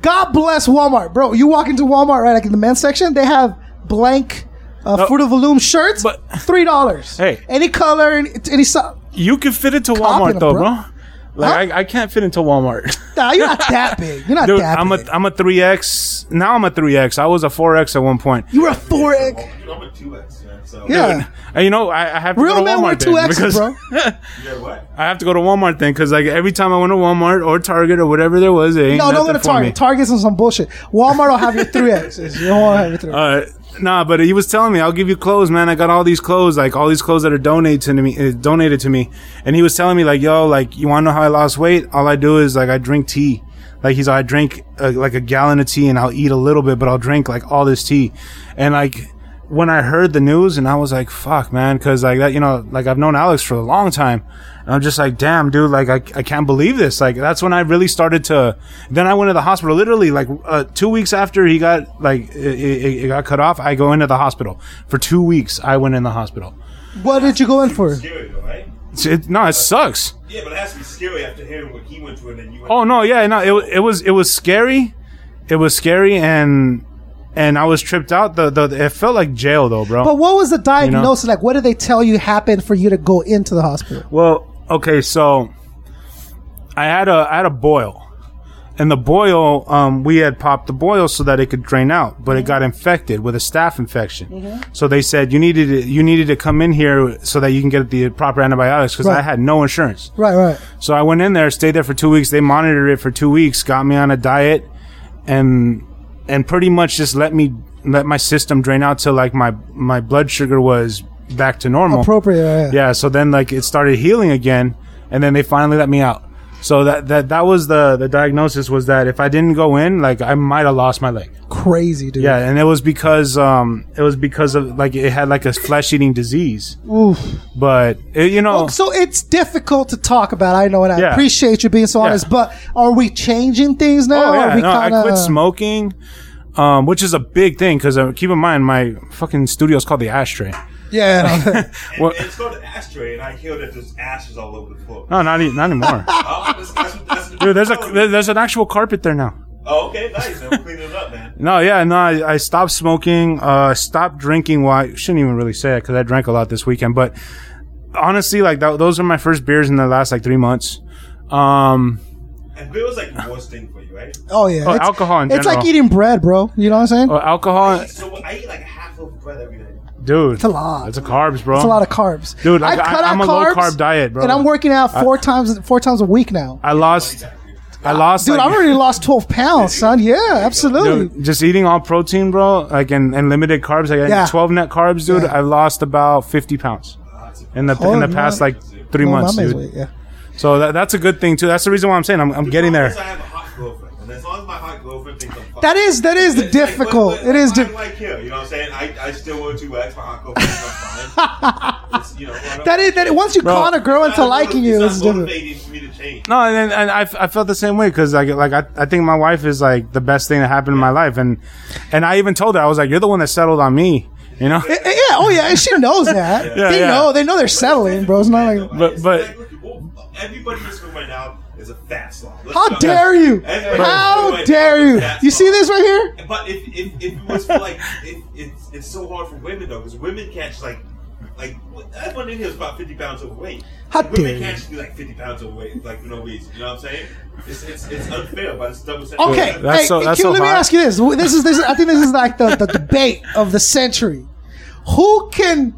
God bless Walmart, bro. You walk into Walmart, right? Like in the men's section, they have blank uh, Fruit of the Loom shirts, but- three dollars. Hey. any color, any, any size. you can fit into Copping Walmart them, though, bro. bro. Like I, I can't fit into Walmart. Nah, you're not that big. You're not Dude, that I'm a big. I'm a three X. Now I'm a three X. I was a four X at one point. you were a four egg. I'm a 2X, man. So, Yeah, And you know, I, I have to real go to men Walmart wear then two X's, because bro. Yeah, what? I have to go to Walmart then because like every time I went to Walmart or Target or whatever there was, it ain't No, don't go to Target. me. Target's on some bullshit. Walmart will have your three X's. You don't want to have your three. Uh, nah, but he was telling me, I'll give you clothes, man. I got all these clothes, like all these clothes that are donated to me, uh, donated to me. And he was telling me, like, yo, like, you want to know how I lost weight? All I do is like, I drink tea. Like he's, I drink uh, like a gallon of tea and I'll eat a little bit, but I'll drink like all this tea. And like, when I heard the news and I was like, fuck, man. Cause like that, you know, like I've known Alex for a long time. And I'm just like, damn, dude, like I, I can't believe this. Like that's when I really started to, then I went to the hospital literally like, uh, two weeks after he got, like, it, it, it got cut off. I go into the hospital for two weeks. I went in the hospital. What did you go in for? Scary, right? It, no, it sucks. Yeah, but it has to be scary after hearing what he went through and then you went Oh no, yeah, no, it, it was, it was scary. It was scary and, and I was tripped out. The, the, it felt like jail though, bro. But what was the diagnosis? Like, what did they tell you happened for you to go into the hospital? Well, okay, so I had a I had a boil. And the boil, um, we had popped the boil so that it could drain out, but it got infected with a staph infection. So they said you needed to, you needed to come in here so that you can get the proper antibiotics because Right. I had no insurance. Right, right. So I went in there, stayed there for two weeks. They monitored it for two weeks, got me on a diet, and and pretty much just let me let my system drain out till like my my blood sugar was back to normal. Appropriate. Yeah. Yeah, so then like it started healing again, and then they finally let me out. So that that that was the the diagnosis was that if I didn't go in, like I might have lost my leg. Crazy, dude. Yeah, and it was because um it was because of like it had like a flesh eating disease. Oof. But it, you know, So it's difficult to talk about. I know, and I Yeah. appreciate you being so Yeah. honest. But are we changing things now? oh yeah, we no, I kinda- quit smoking, um, which is a big thing because uh, keep in mind my fucking studio is called the Ashtray. Yeah. And Well- it's called an ashtray, and I hear that there's ashes all over the floor. No, not e- not anymore. Oh, that's, that's, that's, Dude, there's a there's an actual carpet there now. Oh, okay, nice. Man. We'll clean it up, man. No, yeah, no, I, I stopped smoking, uh, stopped drinking. Well, I shouldn't even really say it because I drank a lot this weekend. But honestly, like that, those are my first beers in the last like three months. Um, And beer was like the worst thing for you, right? oh yeah. Oh, It's- alcohol in It's like eating bread, bro. You know what I'm saying? uh, alcohol, So I eat like half of bread every day. Dude, It's a lot. It's a carbs, bro. It's a lot of carbs, Dude, like, cut I- I'm out a low carbs, carb diet, bro. and I'm working out four times four times a week now. I lost, I uh, lost, Dude, like, I've already lost 12 pounds, son. Yeah, absolutely. Dude, just eating all protein, bro, like and, and limited carbs, like Yeah. 12 net carbs, dude. Yeah. I lost about 50 pounds in the Oh, in the man. past like three Well, months, dude. weight, yeah. So that, that's a good thing too. That's the reason why I'm saying I'm, I'm getting there. Because I have a hot girlfriend. And as long as my hot girlfriend thinks I'm fine. That is that is the It's like, difficult. what- what- It is. why Di- do You know what I'm saying? I, I still want to X. My hot for things, I'm fine. You know, that is that. Once you Bro, con a girl into liking you, it's it's different. motivating for me to change. No, and and I, I felt the same way because like like I, I think my wife is like the best thing that happened in my life, and and I even told her I was like, you're the one that settled on me, you know. Eh, eh, Yeah. Oh yeah. and She knows that. Yeah, they yeah. know. They know they're settling, bro. It's not like. But- It's but- like, look, well, everybody in this room right now is a fat slob. Let's How go. dare you? Everybody How in this room right dare now is a you? You see this right here? But if if, if it was for like it, it's it's so hard for women though because women can't just like like everyone in here is about fifty pounds overweight. How Like, dare women you. can't just be like fifty pounds overweight like for no reason. You know what I'm saying? It's it's, it's unfair, but it's double. Okay, That's hey, so- that's Q, so let me ask you this. This is this. Is, I think this is like the, the debate of the century. Who can?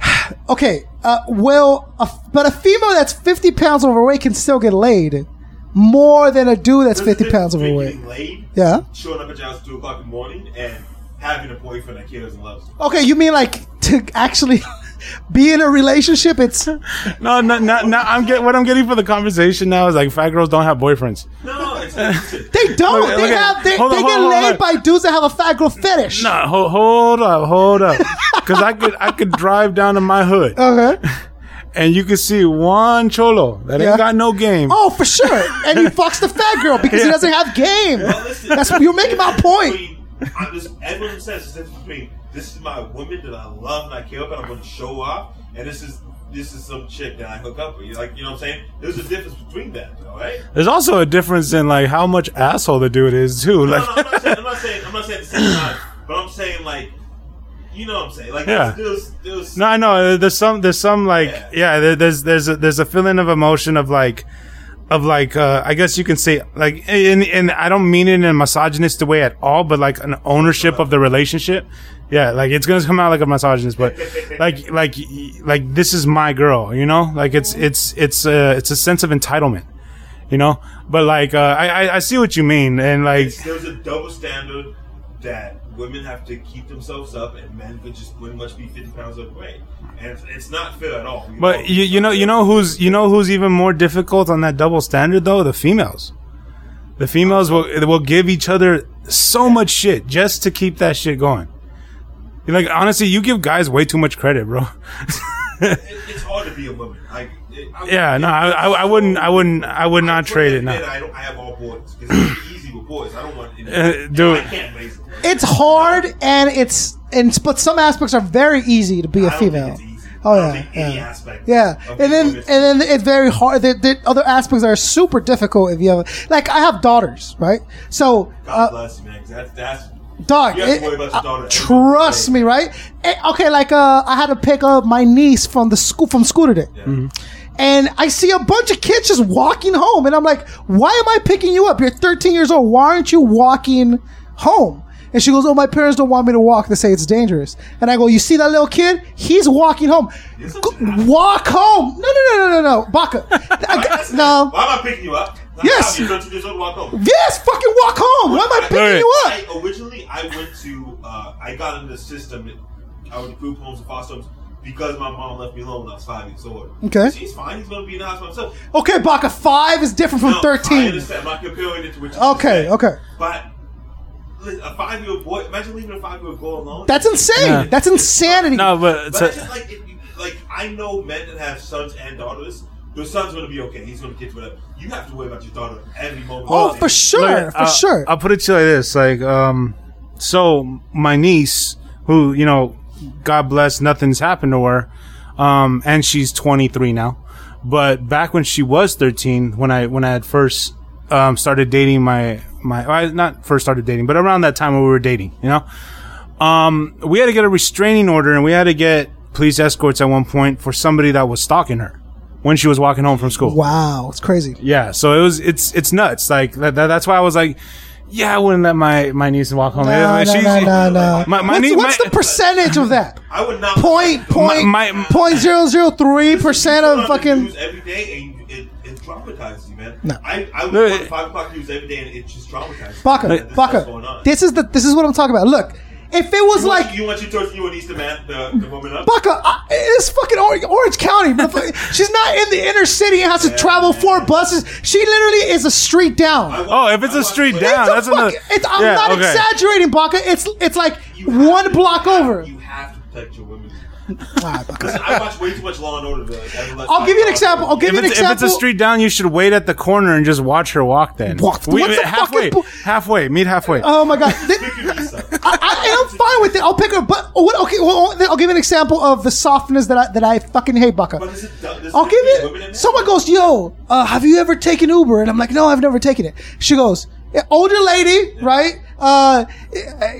Okay, uh, well, a, but a female that's fifty pounds overweight can still get laid more than a dude that's fifty pounds overweight. Laid, Yeah. Showing up at your house at two o'clock in the morning and having a boyfriend that cares and loves you. Okay, you mean like to actually be in a relationship? It's No, no, no, no. I'm getting what I'm getting for the conversation now is like fat girls don't have boyfriends. No, it's, it's they don't. Look, they look at- have. They, on, they get on, laid on. by dudes that have a fat girl fetish. No, hold, hold up, hold up, because I could I could drive down to my hood Okay. Uh-huh. and you could see one cholo that Yeah. ain't got no game. Oh, for sure. And he fucks the fat girl because he doesn't have game. Well, listen, That's you're making my point. between- I'm just, everyone says the difference between this is my woman that I love and I care about. I'm going to show off, and this is this is some chick that I hook up with. Like you know what I'm saying? There's a difference between that, all right? There's also a difference in like how much asshole the dude is too. No, Like, no, I'm not saying I'm not saying I'm not saying the same time, but I'm saying like you know what I'm saying? Like Yeah. there's there's no, I know there's some there's some like Yeah. yeah, there's there's a, there's a feeling of emotion of like of like uh I guess you can say like and and I don't mean it in a misogynist way at all, but like an ownership of the relationship. Yeah, like it's gonna come out like a misogynist, but like like like this is my girl, you know? Like it's it's it's uh it's a sense of entitlement, you know? But like uh I I, see what you mean, and like It's- there's a double standard that women have to keep themselves up, and men could just pretty much be 50 pounds overweight, and it's, it's not fair at all. All- But you, you know you know who's you know who's even more difficult on that double standard though the females. The females will will give each other so much shit just to keep that shit going. You're like honestly, you give guys way too much credit, bro. It- it's hard to be a woman. Like, it, I, Yeah, no, I, I, I wouldn't, I wouldn't, I would not trade it. now. No, I don't. I have all boys because it's easy with boys. I don't want. Any, Uh, dude. I can't. It's hard and it's and but some aspects are very easy to be a I don't female. Think it's easy. Oh I don't yeah, think any yeah. aspect Yeah, of and then a and then it's very hard. The, the other aspects are super difficult if you have like I have daughters, right? So God uh, bless you, man. 'cause that's that's. Dog, You have to it- worry about your daughter uh, trust me, right? Eh, okay, like uh, I had to pick up my niece from the school from school today. And I see a bunch of kids just walking home, and I'm like, "Why am I picking you up? You're 13 years old. Why aren't you walking home?" And she goes, "Oh, my parents don't want me to walk. They say it's dangerous." And I go, "You see that little kid? He's walking home. Go- walk home. No, no, no, no, no, no, Baka. I- no. Why am I picking you up? Like, Yes. You're 13 years old. Walk home. Yes, fucking walk home. Why am I picking Right. you up? I originally I went to uh, I got in the system. I went to group homes and foster homes because my mom left me alone when I was five years old. Okay. He's fine. He's gonna be in the house by himself. Okay, Baka. Five is different from No, I 13. understand. I'm not comparing it to what you Okay, said. okay. But listen, a five year old boy. Imagine leaving a five year old girl alone. That's insane. Yeah. That's insanity. no, but But it's it's a- just like if you, like I know men that have sons and daughters. Your son's gonna be okay. He's gonna get whatever. You have to worry about your daughter every moment. Oh, for sure, Look, for I'll- sure. I'll put it to you like this: like, um, so my niece, who you know, God bless, nothing's happened to her, um, and she's 23 now. But back when she was 13, when I when I had first um, started dating my my, I not first started dating, but around that time when we were dating, you know, um, we had to get a restraining order and we had to get police escorts at one point for somebody that was stalking her when she was walking home from school. wow, it's crazy. Yeah, so it was it's it's nuts. Like that, that- that's why I was like, yeah, I wouldn't let my my niece walk home. No, Yeah, no, she's- no, no, no. My, my what's niece, what's my- the percentage of that? I would not Point point My- my- point zero zero three percent of put on the fucking. every day, and it, it traumatizes you, man. No. I I would No, put it- five o'clock news every day, and it just traumatizes. Baka, me. This is Baka. This is the this is what I'm talking about. Look, if it was You want, like you want you towards you and East the man, the, the woman up. Baka, I, it's fucking Orange, Orange County. She's not in the inner city and has to travel four buses. She literally is a street down. Oh, if it's a street It's down, a that's fucking- another. it's- I'm Yeah, not okay. exaggerating, Baka. It's it's like You one block you have- over. You have to protect your women. Alright, Baka. Listen, I watch way too much Law and Order. To, like, ever let I'll give you an example. I'll give If you an it's, if it's a street down, you should wait at the corner and just watch her walk. Then Walk- We- what's the halfway, fucking po- halfway, meet halfway. Oh my god. Th- Pick your piece up. I, I am fine with it. I'll pick her, but what? Okay, well, I'll give you an example of the softness that I that I fucking hate, Baka. But is it I'll give fifty women in you. Someone goes, "Yo, uh, have you ever taken Uber?" And I'm like, "No, I've never taken it." She goes, "Yeah, "Older lady, right? Uh,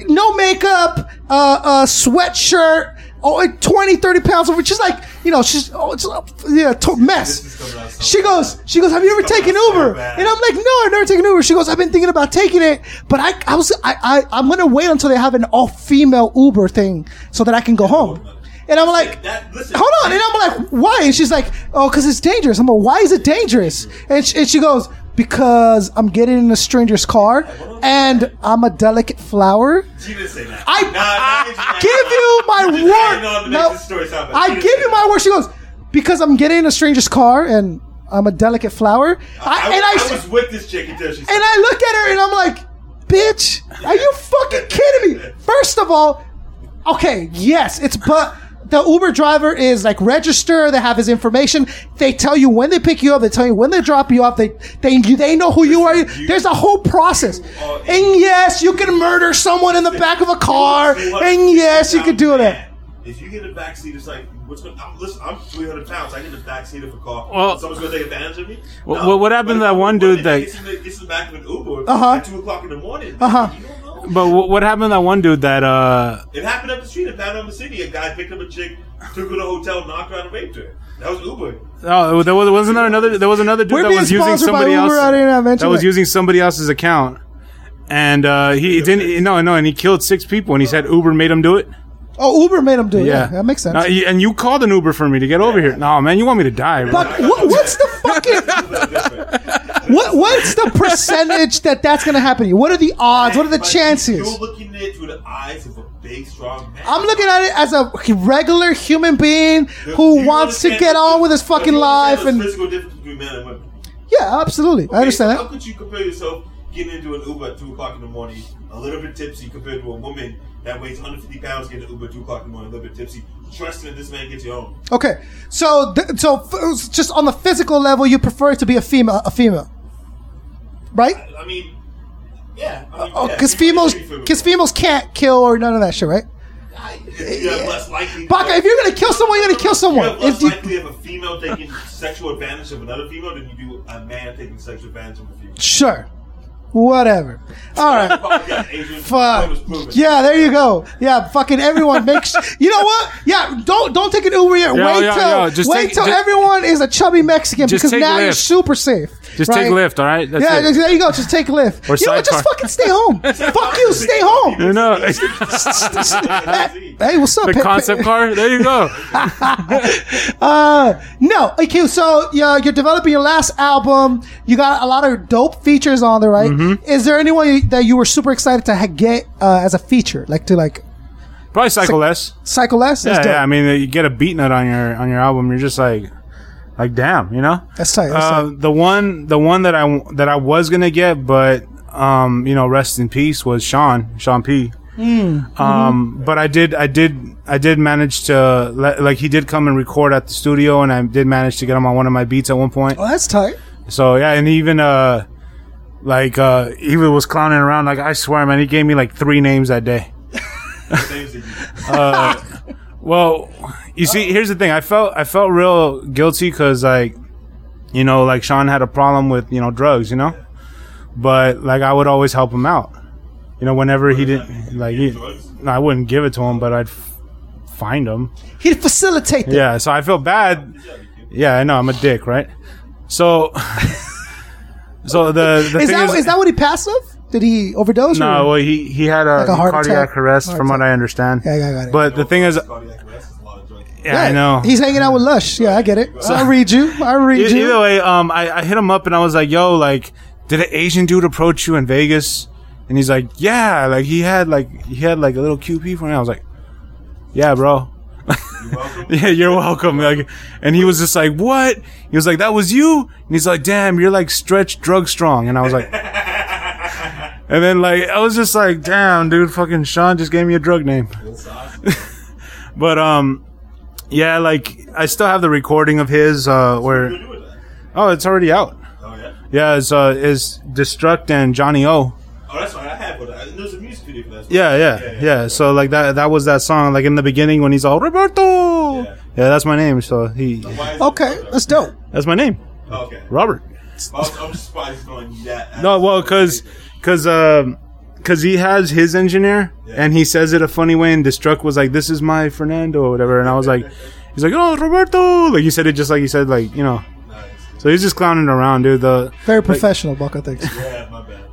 no makeup, uh, uh, sweatshirt." Oh, like 20, 30 pounds over. She's like, you know, she's, oh, it's, uh, yeah, to- mess. is coming out so She goes, she goes, have you ever taken Uber? And I'm like, no, I've never taken Uber. She goes, I've been thinking about taking it, but I, I was, I, I, I'm gonna wait until they have an all female Uber thing so that I can go home. And I'm like, hold on. And I'm like, why? And she's like, oh, because it's dangerous. I'm like, why is it dangerous? And she, and she goes, because I'm getting in a stranger's car and I'm a delicate flower. She didn't say that. I, Nah, nah, I nah, give you my You're just adding on word. No, make the story sound better. I give you my word. She goes, because I'm getting in a stranger's car and I'm a delicate flower. I, I, and I, I was with this chick until she and I look at her and I'm like, bitch, are you fucking kidding me? First of all, okay, yes, it's but the Uber driver is like register. They have his information. They tell you when they pick you up. They tell you when they drop you off. They they they know who you are. There's a whole process. And yes, you can murder someone in the back of a car. And yes, you can do that. If you get in the back seat, it's like, what's going? I'm, listen, I'm 300 pounds. I get in the back seat of a car. Well- someone's going to take advantage of me. Well, well, what happened to that one dude woman that- gets in, the, gets in the back of an Uber Uh-huh. at two o'clock in the morning? Uh-huh. You don't know. But what happened to that one dude that uh It happened up the street in Panama City. A guy picked up a chick, took her to a hotel, knocked her out, and raped her. That was Uber. oh there was wasn't there another there was another dude We're that was using somebody else Uber. I didn't have mentioned that was using somebody else's account. And uh, he didn't no no and he killed six people and he said Uber made him do it. Oh, Uber made him do it. Yeah, Yeah, that makes sense. No, and you called an Uber for me to get over here. No man, you want me to die? Bro. but what, what's the fucking what? What's the percentage that that's gonna happen to you? What are the odds? What are the But chances? You're looking at it through the eyes of a big, strong man. I'm looking at it as a regular human being Do who you wants to understand get the- on with his do fucking you understand life the and physical difference between men and women. yeah, absolutely. I Okay, understand How that. could you compare yourself getting into an Uber at two o'clock in the morning, a little bit tipsy, compared to a woman that weighs 150 pounds getting an Uber at two o'clock in the morning, a little bit tipsy, trusting that this man gets you home? Okay, so th- so f- just on the physical level, you prefer it to be a female, a female, right? I mean, yeah. I mean, Oh, yeah, because you- females, you- you- because females can't kill or none of that shit, right? You're less likely. Baka, if you're gonna kill someone, you're gonna kill someone. You're less If you, likely of a female taking sexual advantage of another female than you do a man taking sexual advantage of a female. sure, whatever. All right. Yeah, Fuck. point was proven. Yeah, there you go. Yeah, fucking everyone makes. You know what? Yeah, don't don't take an Uber yet. Yo, wait yo, till yo, just wait take- till just- everyone is a chubby Mexican because take now you're super safe. Just right? take Lyft, all right? That's Yeah, it. there you go. Just take a Lyft. Or you know what? Just fucking stay home. Fuck you. Stay home. You know, Hey, what's up? the Pe- pe- concept car. There you go. Uh, no. Okay, so yeah, you're developing your last album. You got a lot of dope features on there, right? Mm-hmm. Is there anyone that you were super excited to ha- get uh, as a feature, like to like Probably Psycho Les. Psycho Les. Yeah, yeah. I mean, you get a Beatnut on your on your album. You're just like, like, damn, you know. That's tight. That's Uh, tight. the one, the one that I that I was gonna get, but um, you know, rest in peace was Sean, Sean P. Mm, Um, mm-hmm. but I did, I did, I did manage to like he did come and record at the studio, and I did manage to get him on one of my beats at one point. Oh, that's tight. So yeah, and even uh, like uh, he was clowning around. Like I swear, man, he gave me like three names that day. Things that you- Well, you see, here's the thing. I felt I felt real guilty because like, you know, like Sean had a problem with you know drugs, you know, but like I would always help him out. You know, whenever he didn't like, he, drugs? I wouldn't give it to him, but I'd f- find him. He'd facilitate that. Yeah, so I feel bad. Yeah, I know I'm a dick, right? So, so the the Is thing that is, is that what he passed of? Did he overdose? no, well he he had a, Like a cardiac attack? arrest, Heart from what. I understand. Yeah, yeah, I got it. But the thing is, cardiac arrest is a lot of drugs. yeah, I know. He's hanging out with Lush. Yeah, I get it. So I read you. I read you. Either way, um, I, I hit him up and I was like, "Yo, like, did an Asian dude approach you in Vegas?" And he's like, yeah, like he had like he had like a little QP for me. I was like, yeah, bro. yeah, you're welcome. Like, and he was just like, what? He was like, that was you. And he's like, damn, you're like stretch drug strong. And I was like, and then like I was just like, damn, dude, fucking Sean just gave me a drug name. but um, yeah, like I still have the recording of his uh where, oh, it's already out. Oh yeah. Yeah, it's uh is Destruct and Johnny O. Oh, that's fine. I have one. There's a music video for that. Yeah, yeah, yeah, So like that that was that song like in the beginning when he's all Roberto. Yeah. Yeah, that's my name. So he Why Okay, it- that's dope. that's my name, okay. Robert. I was, I'm surprised he's going that. No, well, cause cause um cause he has his engineer and he says it a funny way and Destruct was like this is my Fernando or whatever and I was like he's like oh Roberto like you said it just like you said like you know so he's just clowning around dude the Very professional, Bucko. Thanks. Yeah, my bad.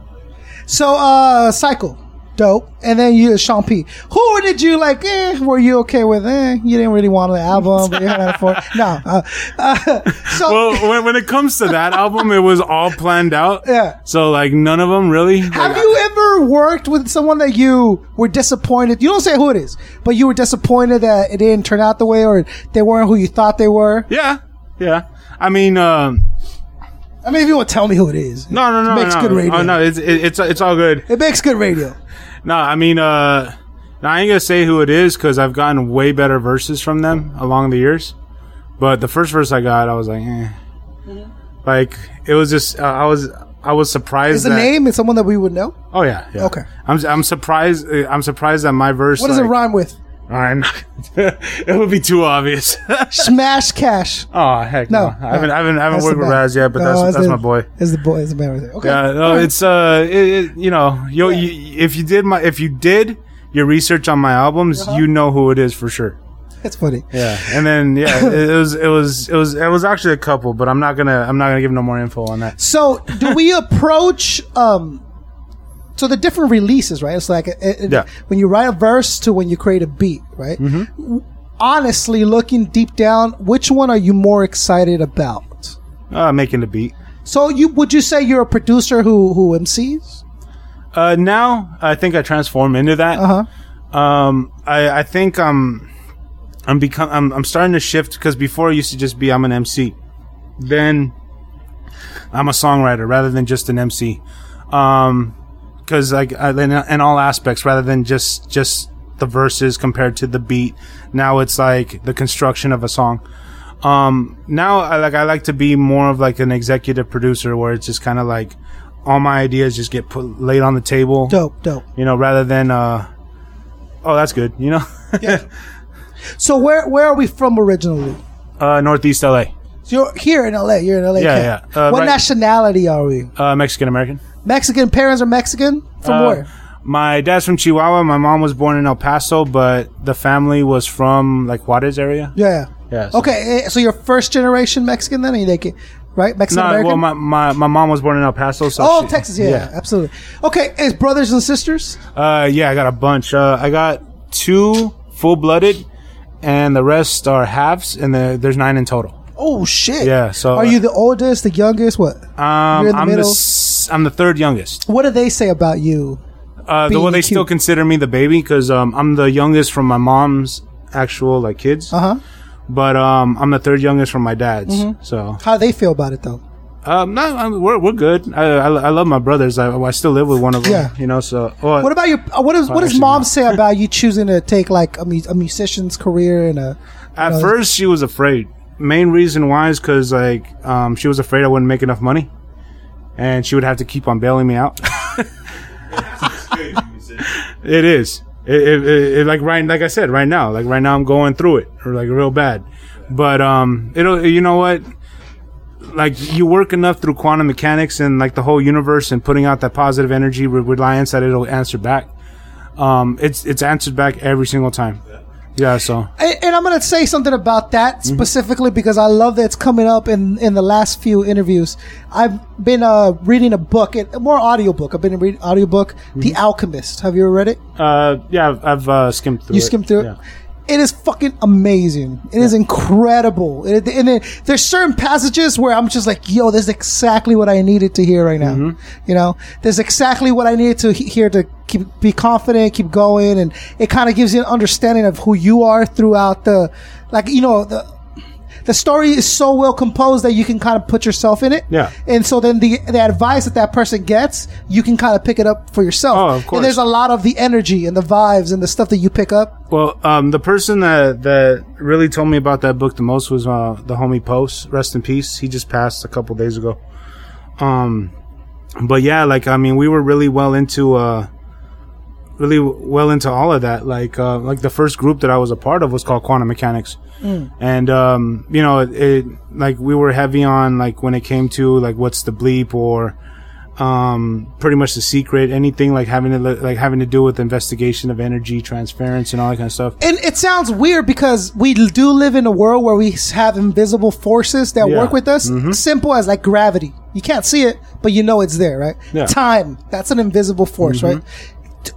So, uh, Psycho, dope, and then you, Sean P. Who did you like? Eh, were you okay with? Eh, you didn't really want the album, but you had it for no. Uh, uh, so, well when, when it comes to that album it was all planned out Yeah. so like none of them really have like, you ever worked with someone that you were disappointed? You don't say who it is, but you were disappointed that it didn't turn out the way, or they weren't who you thought they were. yeah yeah I mean um I mean, if you want to tell me who it is, no no no it makes no, good radio. oh, no it's it, it's it's all good It makes good radio. No, I mean, uh, I ain't gonna say who it is because I've gotten way better verses from them along the years. But the first verse I got, I was like, eh. Like it was just, uh, I was, I was surprised. Is the that, name is someone that we would know? Oh yeah, yeah. Okay. I'm, I'm surprised. I'm surprised that my verse. What does it rhyme with? Right, it would be too obvious. Smash Cash. oh heck No, no! I haven't, I haven't, I haven't worked with. Ras yet, but No, that's that's the- my boy. Is the boy? Is the right there? Okay. Yeah, no, it's uh, it, it, you know, you, you if you did my if you did your research on my albums, Uh-huh. you know who it is for sure. That's funny. Yeah, and then yeah, it, it was it was it was it was actually a couple, but I'm not gonna I'm not gonna give no more info on that. So, do we approach um so the different releases, right? It's like Yeah. when you write a verse to when you create a beat, right? Honestly, looking deep down, which one are you more excited about? Uh, making the beat. So, you would you say you're a producer who who MCs? Uh, now I think I transform into that. Uh huh. Um, I I think I'm I'm become I'm I'm starting to shift because before I used to just be I'm an MC, then I'm a songwriter rather than just an MC. Um, because like I, in, all aspects rather than just just the verses compared to the beat. Now it's like the construction of a song. Um, now I like I like to be more of like an executive producer where it's just kind of like all my ideas just get put laid on the table Dope, dope. you know, rather than uh, oh, that's good, you know, yeah So, where where are we from originally? uh, Northeast LA, So you're here in LA. You're in LA. Yeah, yeah. Uh, what right- nationality are we? uh, Mexican American. Mexican parents are Mexican from Uh, where? My dad's from Chihuahua. My mom was born in El Paso, but the family was from like Juarez area. Yeah. Yeah. so- Okay, eh, so you're first generation Mexican then, Are you like, right? Mexican No, American. well, my, my, my mom was born in El Paso. So oh, she- Texas, yeah, absolutely. Okay, is brothers and sisters? Uh, yeah, I got a bunch. Uh, I got two full blooded, and the rest are halves, and the, there's nine in total. Oh shit. Yeah, so- are you the oldest, the youngest? What? Um, the I'm middle? the s- I'm the third youngest. What do they say about you? Uh, the, well, they cute. still consider me the baby because um, I'm the youngest from my mom's actual like kids. Uh huh. But um, I'm the third youngest from my dad's. Mm-hmm. So How do they feel about it though? um, no, I'm, we're we're good. I, I I love my brothers. I, I still live with one of them. Yeah. You know. So well, What about your? uh, What does what does mom no. say about you choosing to take like a, mu- a musician's career and a? at know, first she was afraid. Main reason why is because like um, she was afraid I wouldn't make enough money, and she would have to keep on bailing me out. It is. It, it, it, like right, like I said, right now, like right now, I'm going through it, like real bad. But um, it'll, you know what? Like you work enough through quantum mechanics and like the whole universe and putting out that positive energy reliance that it'll answer back. Um, it's it's answered back every single time. Yeah. So And, and I'm going to say something about that Mm-hmm. specifically because I love that it's coming up in, in the last few interviews. I've been uh, reading a book, a more audiobook. I've been reading audiobook, The Mm-hmm. Alchemist. Have you ever read it? uh, yeah, I've, I've uh, skimmed through. You it. skimmed through? Yeah. it is fucking amazing. It is incredible. It, and then there's certain passages where I'm just like, yo, this is exactly what I needed to hear right now. Mm-hmm. You know, there's exactly what I needed to he- hear to keep be confident, keep going, and it kind of gives you an understanding of who you are throughout the, like you know the. The story is so well composed that you can kind of put yourself in it. Yeah. And so then the the advice that that person gets, you can kind of pick it up for yourself. Oh, of course. And there's a lot of the energy and the vibes and the stuff that you pick up. Well, um, the person that that really told me about that book the most was uh, the homie Post. Rest in peace. He just passed a couple days ago. Um, but yeah, like I mean, we were really well into uh, really well into all of that. Like uh, like the first group that I was a part of was called Quantum Mechanics, and um, you know, it, it like we were heavy on like when it came to like what's the bleep or um pretty much the secret anything like having to like having to do with investigation of energy transference and all that kind of stuff And it sounds weird because we do live in a world where we have invisible forces that Yeah. work with us. Simple as like gravity. You can't see it, but you know it's there, right? Yeah. Time. That's an invisible force, right?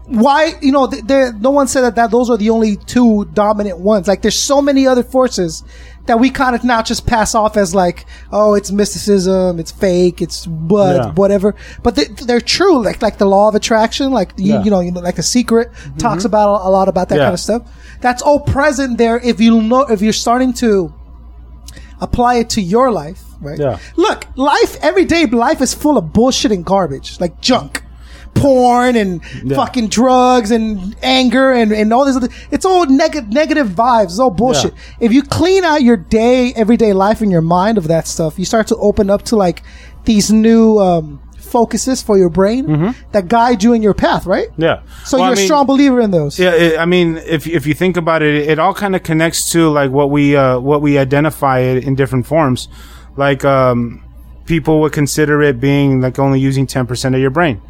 Why, you know, there, no one said that, that those are the only two dominant ones. Like, there's so many other forces that we kind of now just pass off as like, oh, it's mysticism, it's fake, it's what, Yeah. whatever. But they, they're true. Like, like the law of attraction, like, you, Yeah. Mm-hmm. you know, you know, like the secret talks about a, a lot about that Yeah. kind of stuff. That's all present there if you know, if you're starting to apply it to your life, right? Yeah. Look, life, everyday life is full of bullshit and garbage, like junk. Porn and fucking drugs and anger and, and all this other, it's all neg- negative vibes. It's all bullshit. If you clean out your day, everyday life in your mind of that stuff, you start to open up to like these new, um, focuses for your brain that guide you in your path, right? yeah So Mm-hmm. Well, you're I mean- a strong believer in those. Yeah, it, I mean, if if you think about it, it all kind of connects to like what we uh, what we identify it in different forms. Like um, people would consider it being like only using ten percent of your brain.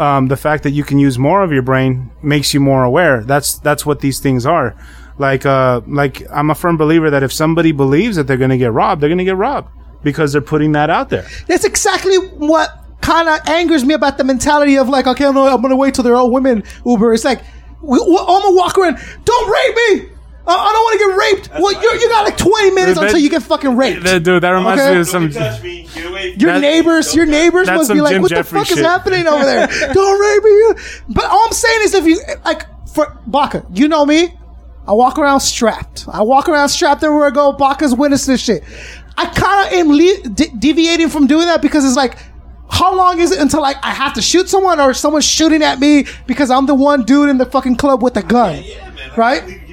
Um, the fact that you can use more of your brain makes you more aware. That's that's what these things are. Like uh, like I'm a firm believer that if somebody believes that they're going to get robbed, they're going to get robbed because they're putting that out there. That's exactly what kind of angers me about the mentality of like, okay, I'm gonna wait till they're all women Uber. It's like, I'm gonna walk around. Don't rape me. I, I don't want to get raped. well, you you got like 20 minutes That- until you get fucking raped. That- dude, that reminds Okay. me of some. Touch me. Get away from your that- neighbors, your neighbors that's must be some like, Jim what Jeffries the fuck shit. is happening over there? Don't rape me. But all I'm saying is, if you like, for Baka, you know me. I walk around strapped. I walk around strapped everywhere I go. Baka's witness this shit. I kind of am le- de- deviating from doing that because it's like, how long is it until like I have to shoot someone or someone's shooting at me because I'm the one dude in the fucking club with a gun, Yeah, man. I right? can't believe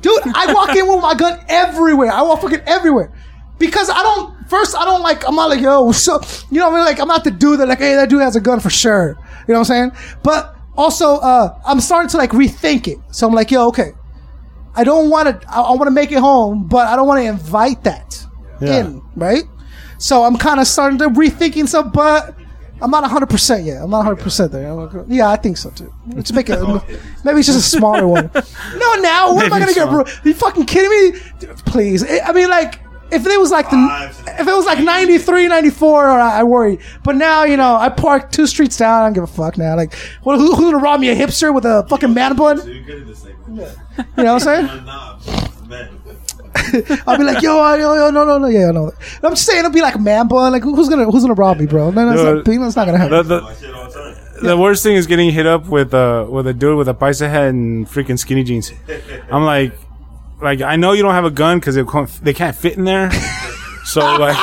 Dude, I walk in with my gun everywhere. I walk fucking everywhere. Because I don't, first, I don't like, I'm not like, yo, so, you know what I mean? Like, I'm not the dude that, like, hey, that dude has a gun for sure. You know what I'm saying? But also, uh, I'm starting to, like, rethink it. So I'm like, yo, okay. I don't want to, I, I want to make it home, but I don't want to invite that Yeah. in, right? So I'm kind of starting to rethinking stuff, but I'm not 100% yet. I'm not 100% there. Like, yeah, I think so too. Let's make it, maybe it's just a smaller one. No, now, what am I gonna get? Bro? you fucking kidding me? Please. I mean, like, if it was like the, if it was like 93, 94, I, I worry. But now, you know, I park two streets down. I don't give a fuck now. Like, what, who, who's gonna rob me? A hipster with a fucking man bun? So you're good at this thing. You know what I'm saying? One knob, man. I'll be like, yo, yo, yo, no, no, no, yeah, no. I'm just saying, it'll be like man bun. Like, who's gonna, who's gonna rob me, bro? No, that's not, Dude, that's not gonna happen. The, the, My shit all the time. worst thing is getting hit up with uh with a dude with a paisa head and freaking skinny jeans. I'm like, like I know you don't have a gun because they can't fit in there. So like,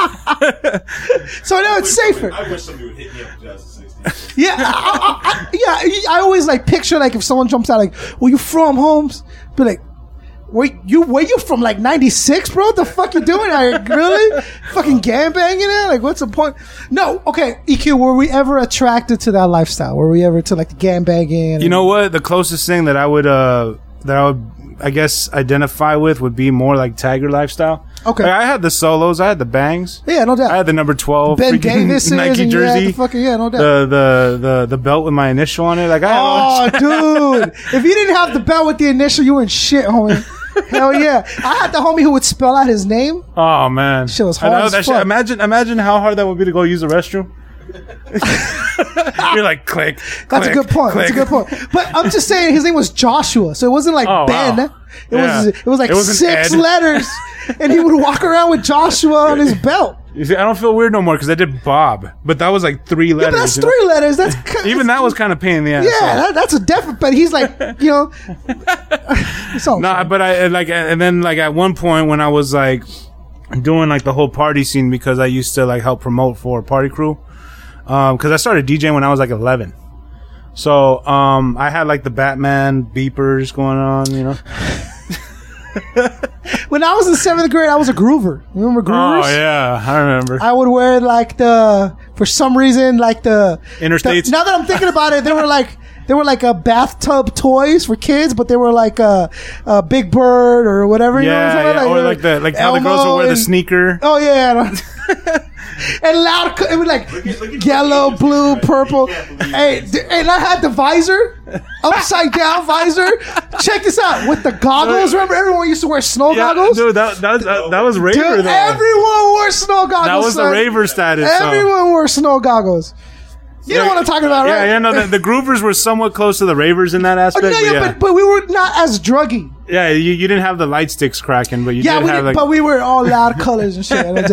so now it's safer. I wish somebody would hit me up with Justice 60. Yeah, I, I, I, yeah. I always like picture like if someone jumps out like, "Where you from, Holmes?" Be like, "Where you? Where you from? Like '96, bro? What the fuck you doing out here? Really? Fucking gang banging it? Like, what's the point?" No, okay. EQ, were we ever attracted to that lifestyle? Were we ever to like the gang banging? you know what? The closest thing that I would uh that I would I guess identify with would be more like Tiger lifestyle. Okay. Like, I had the solos. I had the bangs. Yeah, no doubt. I had the number twelve Ben Davis Nike jersey. the fucking yeah, no doubt. the, the the the belt with my initial on it. Like I Oh, dude! If you didn't have the belt with the initial, you were in shit, homie. Hell yeah! I had the homie who would spell out his name. Oh man, Shit was I know as that shit- Imagine, imagine how hard that would be to go use the restroom. You're like click. That's a good point. That's a good point. But I'm just saying his name was Joshua, so it wasn't like Oh, Ben. wow. It was it was like It six Ed. letters, and he would walk around with Joshua on his belt. You see, I don't feel weird no more because I did Bob, but that was like three Yeah, letters. but that's you know? three letters. That's Even that was kind of pain in the ass. yeah, so. that, that's a definite. But he's like, you know, it's all No, but I like, and then like at one point when I was like doing like the whole party scene because I used to like help promote for Party Crew. Um, cause I started DJing when I was like 11. So, um, I had like the Batman beepers going on, you know? when I was in seventh grade, I was a groover. Remember groovers? Oh yeah, I remember. I would wear like the for some reason like the Interstates? the- now that I'm thinking about it, they were like they were like a bathtub toys for kids, but they were like a, a Big Bird or whatever. you know what I'm yeah, talking yeah. or like the like how the girls Elmo would wear the sneaker. Oh yeah. and loud, it was like Look at- look at yellow, blue, pictures, purple. you can't believe Hey, d- and I had the visor, upside down visor. Check this out with the goggles. Remember, everyone used to wear snow Yeah, goggles. dude, that that, that, uh, that was raver Dude, though. everyone wore snow goggles. that was the raver status. so- Everyone wore snow goggles. You know what I'm talking about, Yeah, right? yeah, no, the, the groovers were somewhat close to the ravers in that aspect. no, but yeah, yeah, But, but we were not as druggy. yeah, you, you didn't have the light sticks cracking, but you Yeah, did we have did, like but we were all loud colors and shit.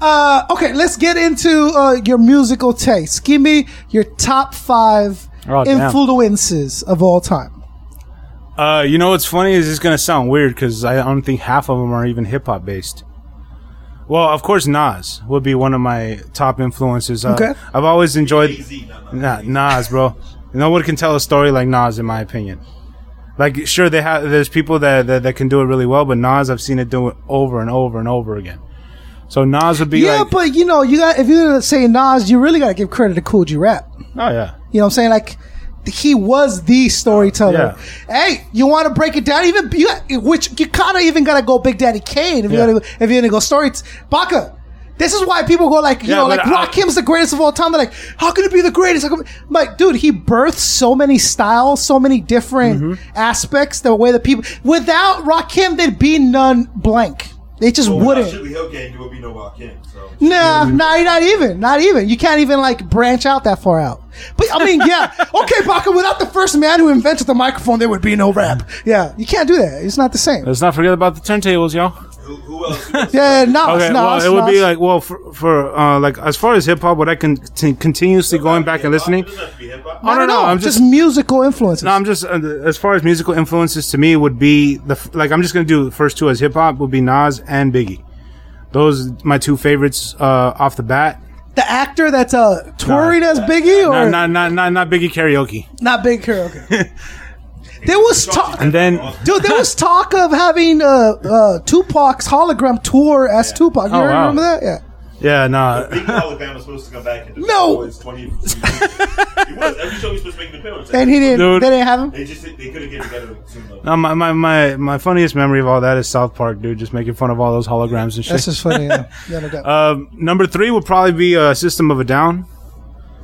Uh, okay, let's get into uh, your musical taste. Give me your top five Oh, damn. influences of all time. Uh, you know what's funny is it's gonna sound weird because I don't think half of them are even hip hop based. Well, of course, Nas would be one of my top influences. Uh, Okay. I've always enjoyed AZ, not- not nah, Nas, bro. No one can tell a story like Nas, in my opinion. Like, sure, they have. There's people that, that that can do it really well, but Nas, I've seen it do it over and over and over again. So Nas would be Yeah, like, but you know, you got if you're gonna say Nas, you really got to give credit to Kool G Rap. oh yeah, You know what I'm saying? Like he was the storyteller. Hey, you want to break it down? Even you, which you kind of even got to go Big Daddy Kane if Yeah. you're gonna if you're gonna go story. Baka. This is why people go like, you Yeah, know, like Rakim's the greatest of all time. They're like, how can it be the greatest? How come-" I'm like, dude, he birthed so many styles, so many different Mm-hmm. aspects. The way that people, without Rakim, there'd be none blank. They just Well, wouldn't. without Sugar Hill Gang, there would be no Rakim. So. Nah, not, not even. Not even. You can't even like branch out that far out. But I mean, yeah. Okay, Baka, without the first man who invented the microphone, there would be no rap. Yeah, you can't do that. It's not the same. let's not forget about the turntables, y'all. Who, who else? Who else? Yeah, no, Okay, no, well, it would be like, well, for, for uh, like as far as hip hop, what I can t- continuously going back and listening. It doesn't have to be hip-hop. Oh no, no, I'm just, just musical influences. No, I'm just uh, as far as musical influences to me would be the like I'm just gonna do the first two as hip hop would be Nas and Biggie. Those my two favorites uh, off the bat. the actor that's uh touring as Biggie or Not, not not not not Biggie karaoke. not Big karaoke. there was talk, And then dude. There was talk of having uh, uh Tupac's hologram tour as Tupac. You Oh, wow. remember that? Yeah. yeah, no, Big Alabama supposed to come back. And No! It's 20, he was. Every show he's supposed to make an appearance. And he didn't. Dude. They didn't have him. They just they couldn't get together soon enough. no my, my my my funniest memory of all that is South Park, dude, just making fun of all those holograms and shit. That's just funny. Yeah. Yeah, no doubt. Um, number three would probably be uh, System of a Down.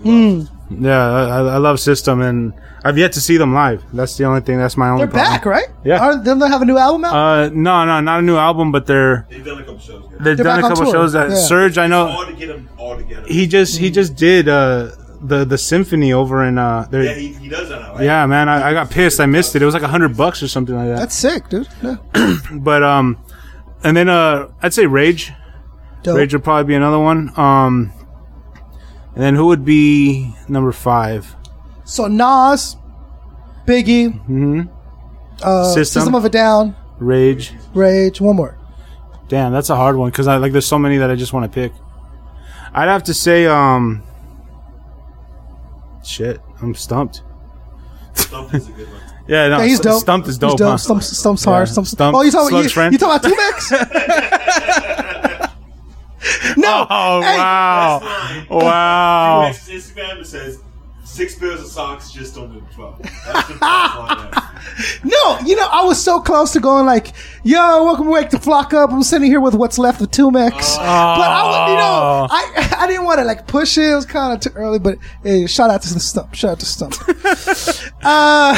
Hmm. Yeah, I, I love System, and I've yet to see them live. That's the only thing. That's my only. They're problem. back, right? Yeah. Aren't, don't they have a new album out? Uh, no, no, not a new album, but they're They've done a couple shows. Yeah. they've They're done a couple tour. shows. That Yeah. Serj, I know hard to get them all together. he just he just did uh the the symphony over in uh there. yeah, Yeah, he, he does that now. Right? man, I, I got pissed. I missed it. It was like a hundred bucks or something like that. That's sick, dude. Yeah. but um, and then uh, I'd say Rage. Dope. Rage would probably be another one. Um, and then who would be number five? So Nas, Biggie, uh, System. System of a Down, Rage. Rage. One more. Damn, that's a hard one because I like. There's so many that I just want to pick. I'd have to say, um, shit, I'm stumped. Stump is a good one. Yeah, no, Yeah, he's dope. Stumped is He's dope. dope. huh? Stump, Stump's hard. Yeah. Stump, Stump, oh, you talking Slug's you, you talking about Two Mex? no. Oh Hey, wow, Line. wow. Next to Instagram it says six pairs of socks just under twelve. That's the best. No, you know, I was so close to going like, "Yo, welcome back to Wake the Flock Up." I'm sitting here with what's left of Two Mex, but I, was, you know, I I didn't want to like push it. It was kind of too early, but hey, shout out to the stump. Shout out to stump. uh,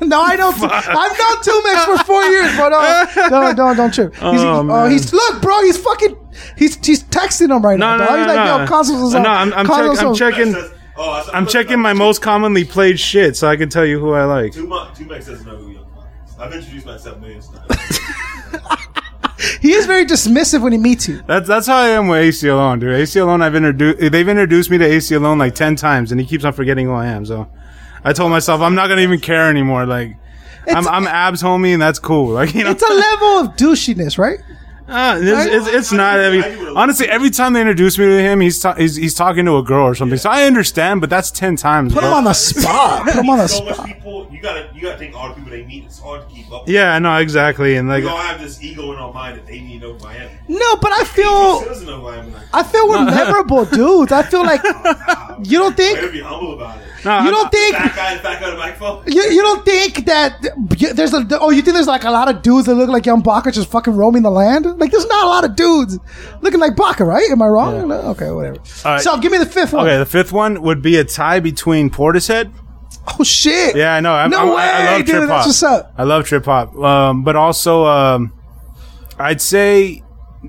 no, I don't. I've known Two Mex for four years, but uh, don't don't don't trip. He's, Oh, oh, he's look, bro. He's fucking He's he's texting him right No, now. no, dog. no, He's like, no. yo, consoles is uh, No. I'm- I'm Consoles check- I'm checking- Says- oh, I saw- I'm checking my most commonly played shit so I can tell you who I like. Two Mex two Mex doesn't know who Young Baka is. I've introduced myself millions of times. He is very dismissive when he meets you. That's that's how I am with Aceyalone, dude. Aceyalone, I've introduced they've introduced me to Aceyalone like ten times, and he keeps on forgetting who I am. So I told myself I'm not gonna even care anymore. Like I'm I'm abs homie, and that's cool. Like you know, It's a level of douchiness, right? Uh, it's, it's, it's not. I mean, honestly, every time they introduce me to him, he's, ta- he's he's talking to a girl or something. So I understand, but that's ten times. Put bro. him on the spot. Put him on the so much people, you gotta you gotta think all the people they meet. It's hard to keep up. with. Yeah, no, exactly, and like We all have this ego in our mind that they need to know who I am. No, but I feel doesn't know who I am. and I feel we're memorable dudes. I feel like you don't I think gotta be humble about it. No, you I- don't think Fat guy, fat guy on the microphone. you, you don't think that there's a oh you think there's like a lot of dudes that look like young Baka just fucking roaming the land? Like there's not a lot of dudes looking like Baka, right? Am I wrong? No? Okay, whatever. All right. So give me the fifth one. Okay, the fifth one would be a tie between Portishead. Oh shit! Yeah, I know. I'm, No I'm- I, I way, love dude, trip hop. that's what's up. I love trip hop. Um, but also, um, I'd say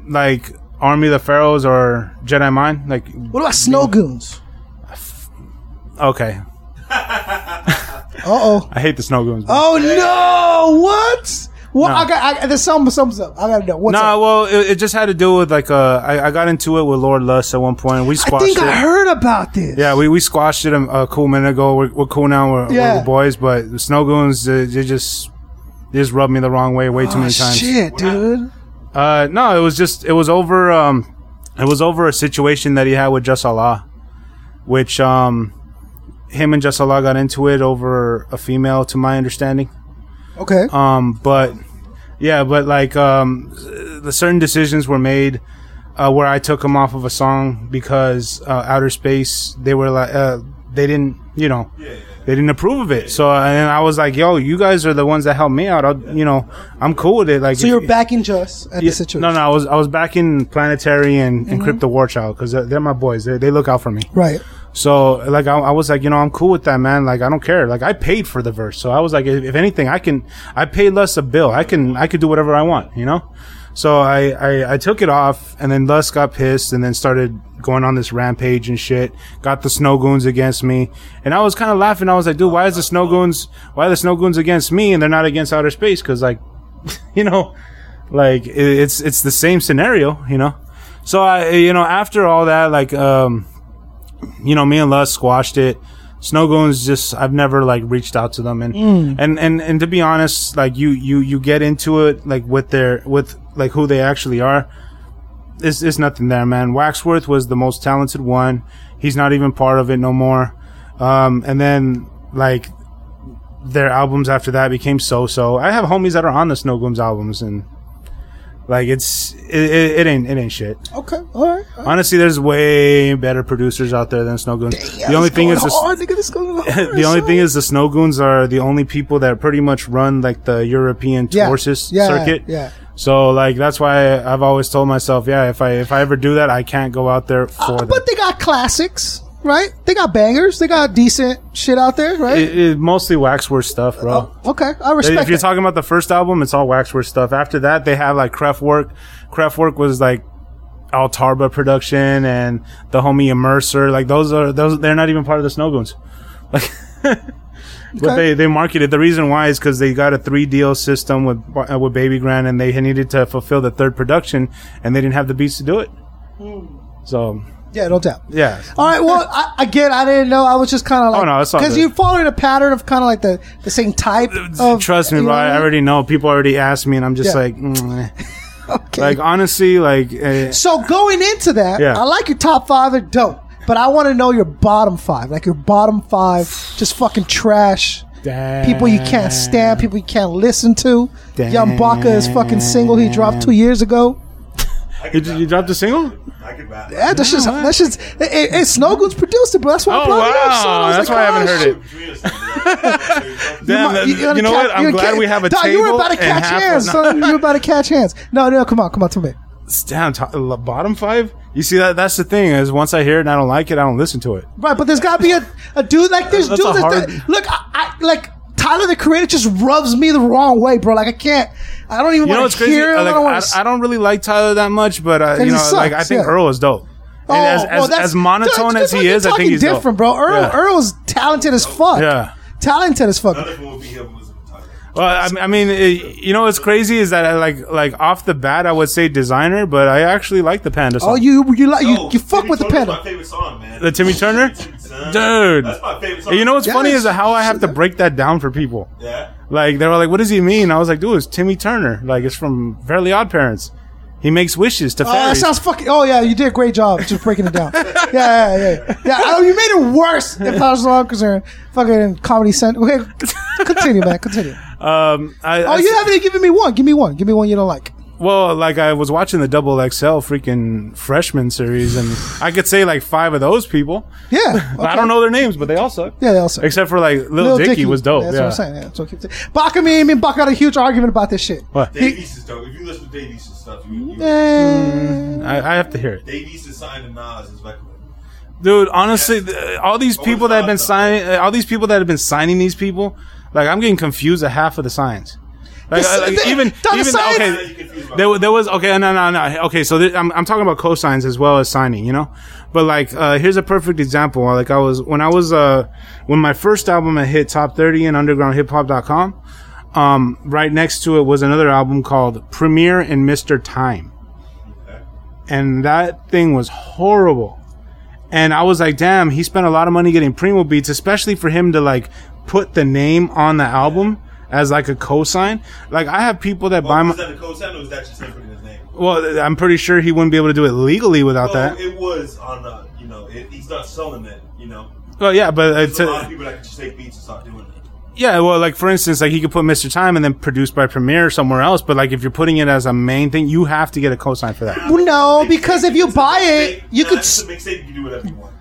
like Army of the Pharaohs or Jedi Mind. Like, What about Snow Goons? okay, Uh oh. I hate the Snow Goons. Oh no! What? What? No. I got. I, there's some. Something's up. I gotta know. What's No, up? well, it, it just had to do with like uh, I, I got into it with Lord Lhus at one point. We I squashed think it. I heard about this. Yeah, we, we squashed it a, a cool minute ago. We're, we're cool now. We're, Yeah. we're boys, but the Snow Goons, they, they just they just rubbed me the wrong way way too Oh, many times. shit, dude. Uh, no, it was just it was over. Um, it was over a situation that he had with Jus Allah, which um, him and Jus Allah got into it over a female, to my understanding. Okay. Um, but yeah, but like um, the certain decisions were made uh, where I took him off of a song because uh, Outerspace they were like uh, they didn't you know they didn't approve of it. So and I was like, yo, you guys are the ones that helped me out. I'll, you know, I'm cool with it. Like so you're backing Just at yeah, the situation. No, no, I was I was back in Planetary and, and Mhm. Crypt the Warchild because they're, they're my boys. They they look out for me. Right. So like I, I was like, you know, I'm cool with that, man. Like I don't care. Like I paid for the verse, so I was like, if, if anything, I can. I paid less a bill. I can I could do whatever I want, you know. So I, I I took it off, and then Lhus got pissed, and then started going on this rampage and shit. Got the Snow Goons against me, and I was kind of laughing. I was like, dude, why is the Snow Goons? Why are the Snow Goons against me, and they're not against outerspace? Because like, you know, like it, it's it's the same scenario, you know. So I, you know, after all that, like, um, you know, me and Lhus squashed it. Snow Goons just I've never like reached out to them and Mm. and and and to be honest, like you you you get into it like with their with like who they actually are. It's it's nothing there, man. Waxworth was the most talented one. He's not even part of it no more. Um, and then like their albums after that became so so. I have homies that are on the Snow Goons albums and like it's it, it, it ain't it ain't shit. Okay. All right. Honestly, there's way better producers out there than Snow Goons. the only thing is, the, nigga, the only thing is, the Snow Goons are the only people that pretty much run like the European Yeah. tour sys- Yeah, circuit. yeah. So like that's why I've always told myself, yeah, if I if I ever do that, I can't go out there uh, for them. But they got classics, right? They got bangers. They got decent shit out there, right? It, it, mostly Waxworth stuff, bro. okay, I respect it. if you're that. talking about the first album, it's all Waxworth stuff. After that, they have like Kraftwerk. Kraftwerk was like Al Tarba production and the homie Immerser. Like those are those. They're not even part of the Snow Goons. Like, but Okay. they they marketed. The reason why is because they got a three deal system with uh, with Babygrande, and they needed to fulfill the third production, and they didn't have the beats to do it. So yeah, no doubt. yeah, All right. Well, I, again, I didn't know. I was just kind of like, Oh, no, it's all because good. you followed a pattern of kind of like the the same type. Of, trust me, you know bro. I mean? already know. People already asked me, and I'm just Yeah. like, mm, Okay. like honestly, like. Uh, So going into that, Yeah. I like your top five. They're dope, but I want to know your bottom five. Like your bottom five, just fucking trash. People you can't stand, people you can't listen to. Young Baka is fucking single. He dropped two years ago. You, you dropped a single? I could bat. Yeah, that's just that's just. It, it, it's Snow Goons produced it, bro. That's why. I Oh, brought it up, son. That's like, why I haven't heard it. Damn, might- you, you're know catch- what? I'm glad ca- we have a Dog, table. You were about to catch hands, son. You were about to catch hands. No, no, come on, come on to me. Damn, to- uh, bottom five. You see that? That's the thing is, once I hear it and I don't like it, I don't listen to it. Right, but there's got to be a, a dude like there's That's dudes a that hard- look. I, I like Tyler the Creator just rubs me the wrong way, bro. Like I can't. I don't even You know want what's to crazy? hear. Him. I don't I. I don't really like Tyler that much, but uh, you know, sucks, like I think yeah. Earl is dope. Oh, and as, well, as, as monotone as he you're is, I think he's different, dope. bro. Earl, Yeah. Earl's talented as fuck. Yeah. talented as fuck. None of them will be here if it wasn't for Tyler. Well, I, mean- I mean, it, you know what's crazy is that I like like off the bat I would say Desiigner, but I actually like the Panda song. Oh, you you like you, No, you fuck Timmy with the Turner's panda. My favorite song, man. The Timmy Turner? Dude. that's my favorite song. And you know what's Yeah, funny is how I have to break that down for people. Yeah. Like they were like, "What does he mean?" I was like, "Dude, it's Timmy Turner. Like it's from Fairly Odd Parents. He makes wishes to Oh, that sounds fucking. Oh yeah, you did a great job just breaking it down. yeah, yeah, yeah. Yeah, I, you made it worse as far as I'm concerned. Fucking comedy center. Okay, continue, man. Continue. um, I, Oh, I- you haven't even given me one. Give me one. Give me one you don't like. Well, like I was watching the Double XL freaking freshman series, and I could say like five of those people. Yeah. I don't know their names, but they all suck. Yeah, they also. Except for like Lil, Dicky, was dope. That's yeah. what I'm saying. Yeah, so keep Baka me and me and Baka had a huge argument about this shit. What? Dave East is dope. If you listen to Dave East's stuff, you, you Eh, I, I have to hear it. Dave East is signed to Nas is like dude. Honestly, th- all these people that have been signing, uh, all these people that have been signing these people, like I'm getting confused at half of the signs. Like, like, even even okay, you confused about there, there was okay, no, no, no. Okay, so th- I'm I'm talking about cosigns as well as signing, you know. But like, uh, here's a perfect example. Like I was when I was uh when my first album had hit top 30 in undergroundhiphop.com. Um, right next to it was another album called Premier and Mr. Time and that thing was horrible. And I was like, damn, he spent a lot of money getting Primo beats, especially for him to like put the name on the album as like a cosign. Like I have people that buy my. was that a co-sign or was that just him putting his name? Well, I'm pretty sure he wouldn't be able to do it legally without Well, that. it was on, uh, you know, it, he's not selling it, you know. Well, yeah, but it's There's a lot of people that can just take beats and start doing it. yeah. Well, like for instance, like he could put Mr. Time and then produced by Premier somewhere else. But like if you're putting it as a main thing, you have to get a cosign for that. well, no, because if you buy it, you could. it's s- a mixtape. You can do whatever you want.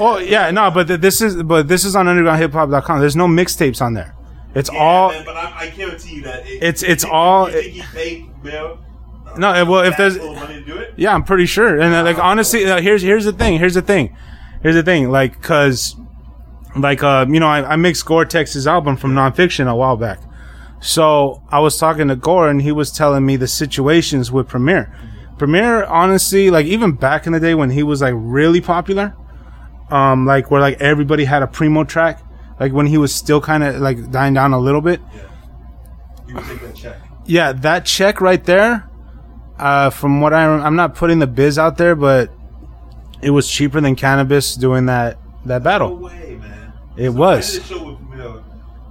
Oh yeah, no, but this is but this is on undergroundhiphop.com. There's no mixtapes on there. It's Yeah, all man, but I, I guarantee you that it, It's- it's think- all- think he paid Bill? uh, No, well, if there's- money to do it, Yeah, I'm pretty sure. And uh, like honestly, uh, here's here's the thing. Here's the thing. Here's the thing. Like, cause, like, uh, you know, I, I mixed Gore-Tex's album from Non Phixion a while back. So I was talking to Gore, and he was telling me the situations with Premier. Premier, honestly, like even back in the day when he was like really popular, um, like where like everybody had a primo track, like when he was still kind of like dying down a little bit. you would take that check. Yeah, that check right there. Uh, from what I, I'm not putting the biz out there, but it was cheaper than Canibus doing that that battle. No way, man. It So was. I did a show with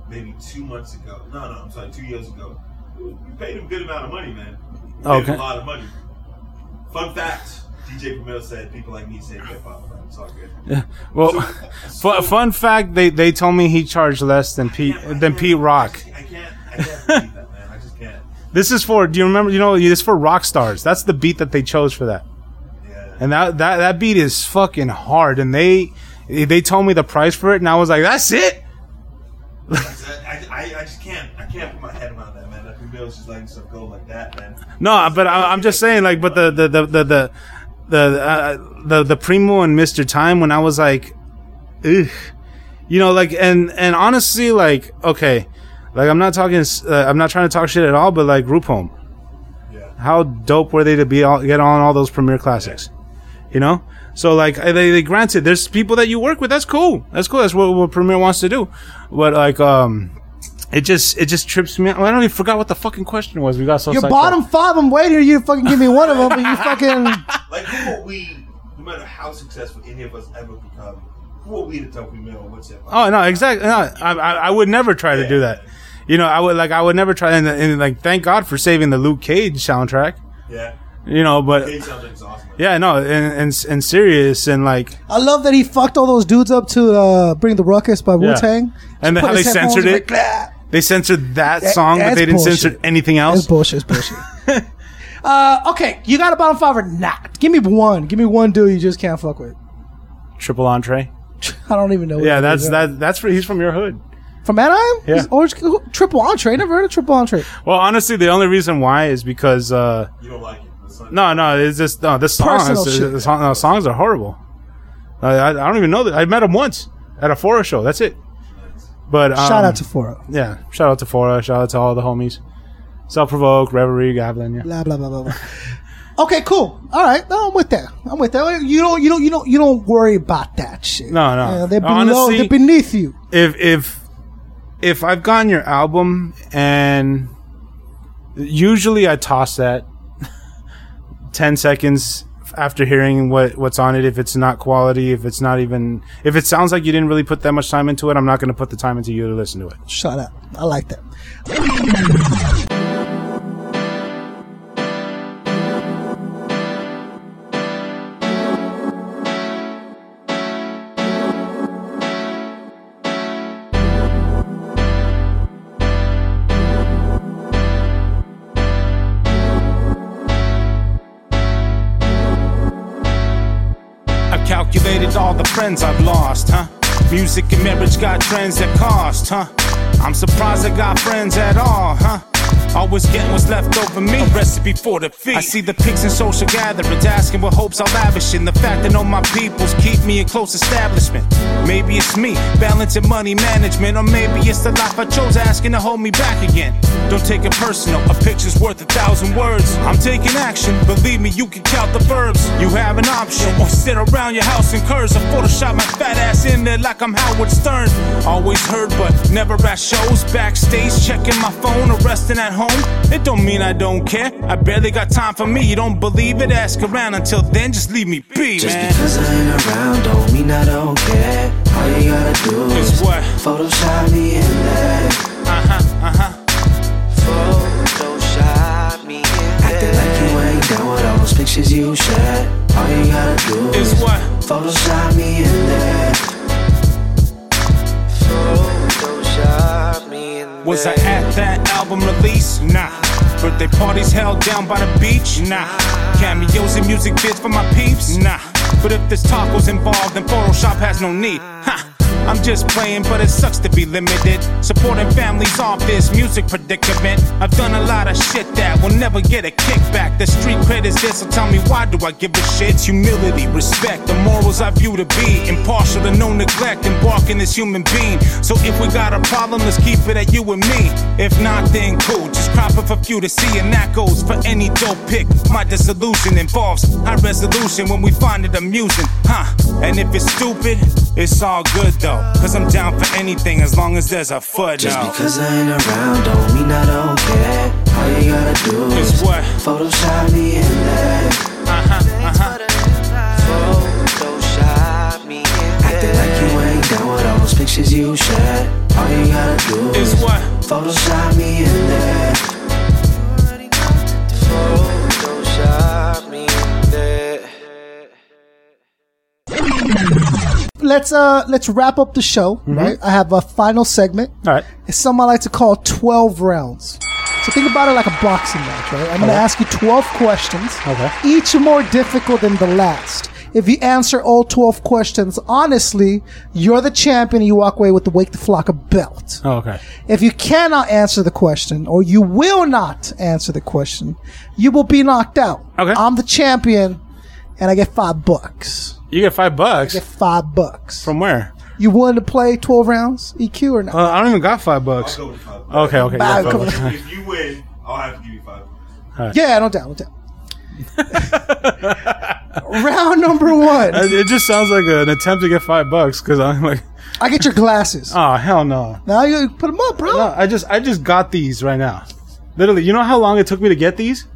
maybe two months ago. No, no, I'm sorry, two years ago. You paid him a good amount of money, man. Paid Okay. him a lot of money. Fun fact: DJ Camille said people like me say hip hop. It's all good. Well, So- fu- fun fact: they they told me he charged less than Pete than Pete Rock. I can't. I can't believe that, man. I just can't. This is for. Do you remember? You know, this is for rock stars. That's the beat that they chose for that. Yeah. And that that that beat is fucking hard. And they they told me the price for it, and I was like, that's it. I, I, I just can't. I can't put my head around that, man. That Camille's just letting stuff go like that, man. No, but I, I'm just saying, like, but the the the the the the, uh, the the primo and Mister Time when I was like, ugh, you know, like, and and honestly, like, okay, like I'm not talking, uh, I'm not trying to talk shit at all, but like Group Home, Yeah. how dope were they to be all, get on all those premier classics, you know? So like, they, they granted, there's people that you work with. That's cool. That's cool. That's what, what Premiere wants to do. But like, um, it just it just trips me. out. I don't even forgot what the fucking question was. We got so Your sidetracked. bottom five, I'm waiting for you to fucking give me one of them, but you fucking. Like, who are we, no matter how successful any of us ever become, who are we to tell Camille what's hip hop? Oh no, exactly. No, I, I I would never try to do that. You know, I would like I would never try and, and like thank God for saving the Luke Cage soundtrack. Yeah. You know, but Cage sounds like yeah, no, and and and serious and like I love that he fucked all those dudes up to uh, bring the ruckus by Wu Tang. And then how they censored it. They censored that song, but they didn't bullshit. censor anything else. else. bullshit. It's bullshit. uh, okay, you got a bottom five or not? Give me one. Give me one dude you just can't fuck with. Triple entree. I don't even know. what Yeah, that's is. that. That's for he's from your hood. from Anaheim. Yeah. He's orange, triple entree. Never heard of triple entree. Well, honestly, the only reason why is because uh You don't like it. That's not- no, no, it's just no. The songs, Personal the, shit. the song, no, songs are horrible. I, I, I don't even know that. I met him once at a Forest show. That's it. But um, Shout out to Foro. yeah, shout out to Fora, shout out to all the homies. Self provoke, reverie, Goblin. Yeah. Blah blah blah blah blah. Okay, cool. All right, no, I'm with that. I'm with that. You don't, you don't, you don't, you don't worry about that shit. No, no. They're below, Honestly- they're beneath you. if if if I've gotten your album and usually I toss that ten seconds after hearing what what's on it. If it's not quality, if it's not even if it sounds like you didn't really put that much time into it, I'm not going to put the time into you to listen to it. Shut up. I like that. All the friends I've lost, huh? Music and marriage got trends that cost, huh? I'm surprised I got friends at all, huh? Always getting what's left over me. A recipe for the feast. I see the pics in social gatherings, asking what hopes I'll lavish in. The fact that all my peoples keep me in close establishment. Maybe it's me, balancing money management, or maybe it's the life I chose, asking to hold me back again. Don't take it personal, a picture's worth a thousand words. I'm taking action, believe me, you can count the verbs. You have an option, or sit around your house in curves, or Photoshop my fat ass in there like I'm Howard Stern. Always heard, but never at shows. Backstage, checking my phone, or resting at home. It don't mean I don't care. I barely got time for me. You don't believe it? Ask around. Until then, just leave me be, Just man. because I ain't around don't mean I don't care. All you gotta do Is is what? Photoshop me in there. Uh huh, uh huh. Photoshop me in there. Acting like you ain't down with all those pictures you shared. All you gotta do Is is what? Photoshop me in there. Photoshop Was I at that album release? Nah. Birthday parties held down by the beach? Nah. Cameos and music vids for my peeps? Nah. But if there's tacos involved, then Photoshop has no need. Ha. I'm just playing, but it sucks to be limited. Supporting families off this music predicament. I've done a lot of shit that will never get a kickback. The street cred is this, so tell me why do I give a shit? It's humility, respect, the morals I view to be impartial to no neglect, embarking this human being. So if we got a problem, let's keep it at you and me. If not, then cool, just crop it for few to see, and that goes for any dope pick. My dissolution involves high resolution when we find it amusing, huh? And if it's stupid, it's all good though, cause I'm down for anything as long as there's a footnote. Just because I ain't around don't mean I don't care. All you gotta do Is is what? Photoshop me in there. Uh-huh, uh-huh. Photoshop me in there. Acting like you ain't down with all those pictures you shared. All you gotta do Is is what? Photoshop me in there. Photoshop me in there. Let's uh let's wrap up the show. Right. I have a final segment. All right. It's something I like to call twelve rounds. So think about it like a boxing match, right? I'm going to ask you 12 questions. Okay. Each more difficult than the last. If you answer all 12 questions honestly, you're the champion and you walk away with the Wake the Flock belt. Oh, okay. If you cannot answer the question or you will not answer the question, you will be knocked out. Okay. I'm the champion and I get five bucks. You get five bucks Get five bucks. from where? you willing to play 12 rounds EQ or not? Uh, I don't even got five bucks. I'll go with five. Okay, okay. Bah, yeah, five bucks. If you win, I'll have to give you five. yeah, no doubt, no doubt. Round number one. It just sounds like an attempt to get five bucks because I'm like, I get your glasses. oh hell no. Now you put them up, bro. No, I just I just got these right now. Literally, you know how long it took me to get these?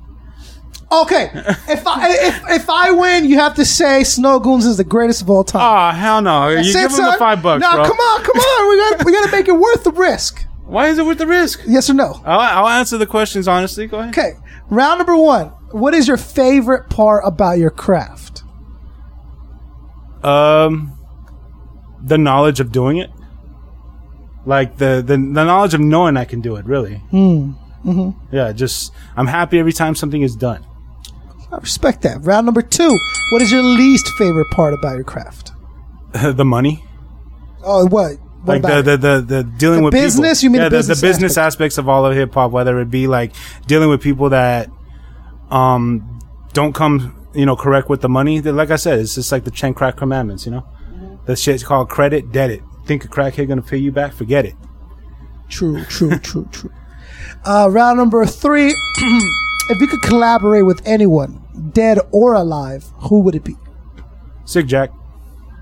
Okay, if I if, if I win, you have to say Snow Goons is the greatest of all time. Oh hell no! You give them the five bucks, No, bro. come on, come on. We got we got to make it worth the risk. Why is it worth the risk? Yes or no? I'll, I'll answer the questions honestly. Go ahead. Okay, round number one. What is your favorite part about your craft? Um, the knowledge of doing it, like the the, the knowledge of knowing I can do it. Really. Hmm. Mm-hmm. Yeah. Just I'm happy every time something is done. I respect that. Round number two. What is your least favorite part about your craft? the money. Oh, what? What like the, the the the dealing The with business? people. You mean yeah, the business the business aspect? aspects of all of hip hop, whether it be like dealing with people that um don't come you know correct with the money. That, like I said, it's just like the Ten Crack commandments. You know, Mm-hmm. the shit's called credit, debt it. think a crackhead gonna pay you back? Forget it. True, true, true, true. Uh, round number three. if you could collaborate with anyone, dead or alive, who would it be? Sick Jack.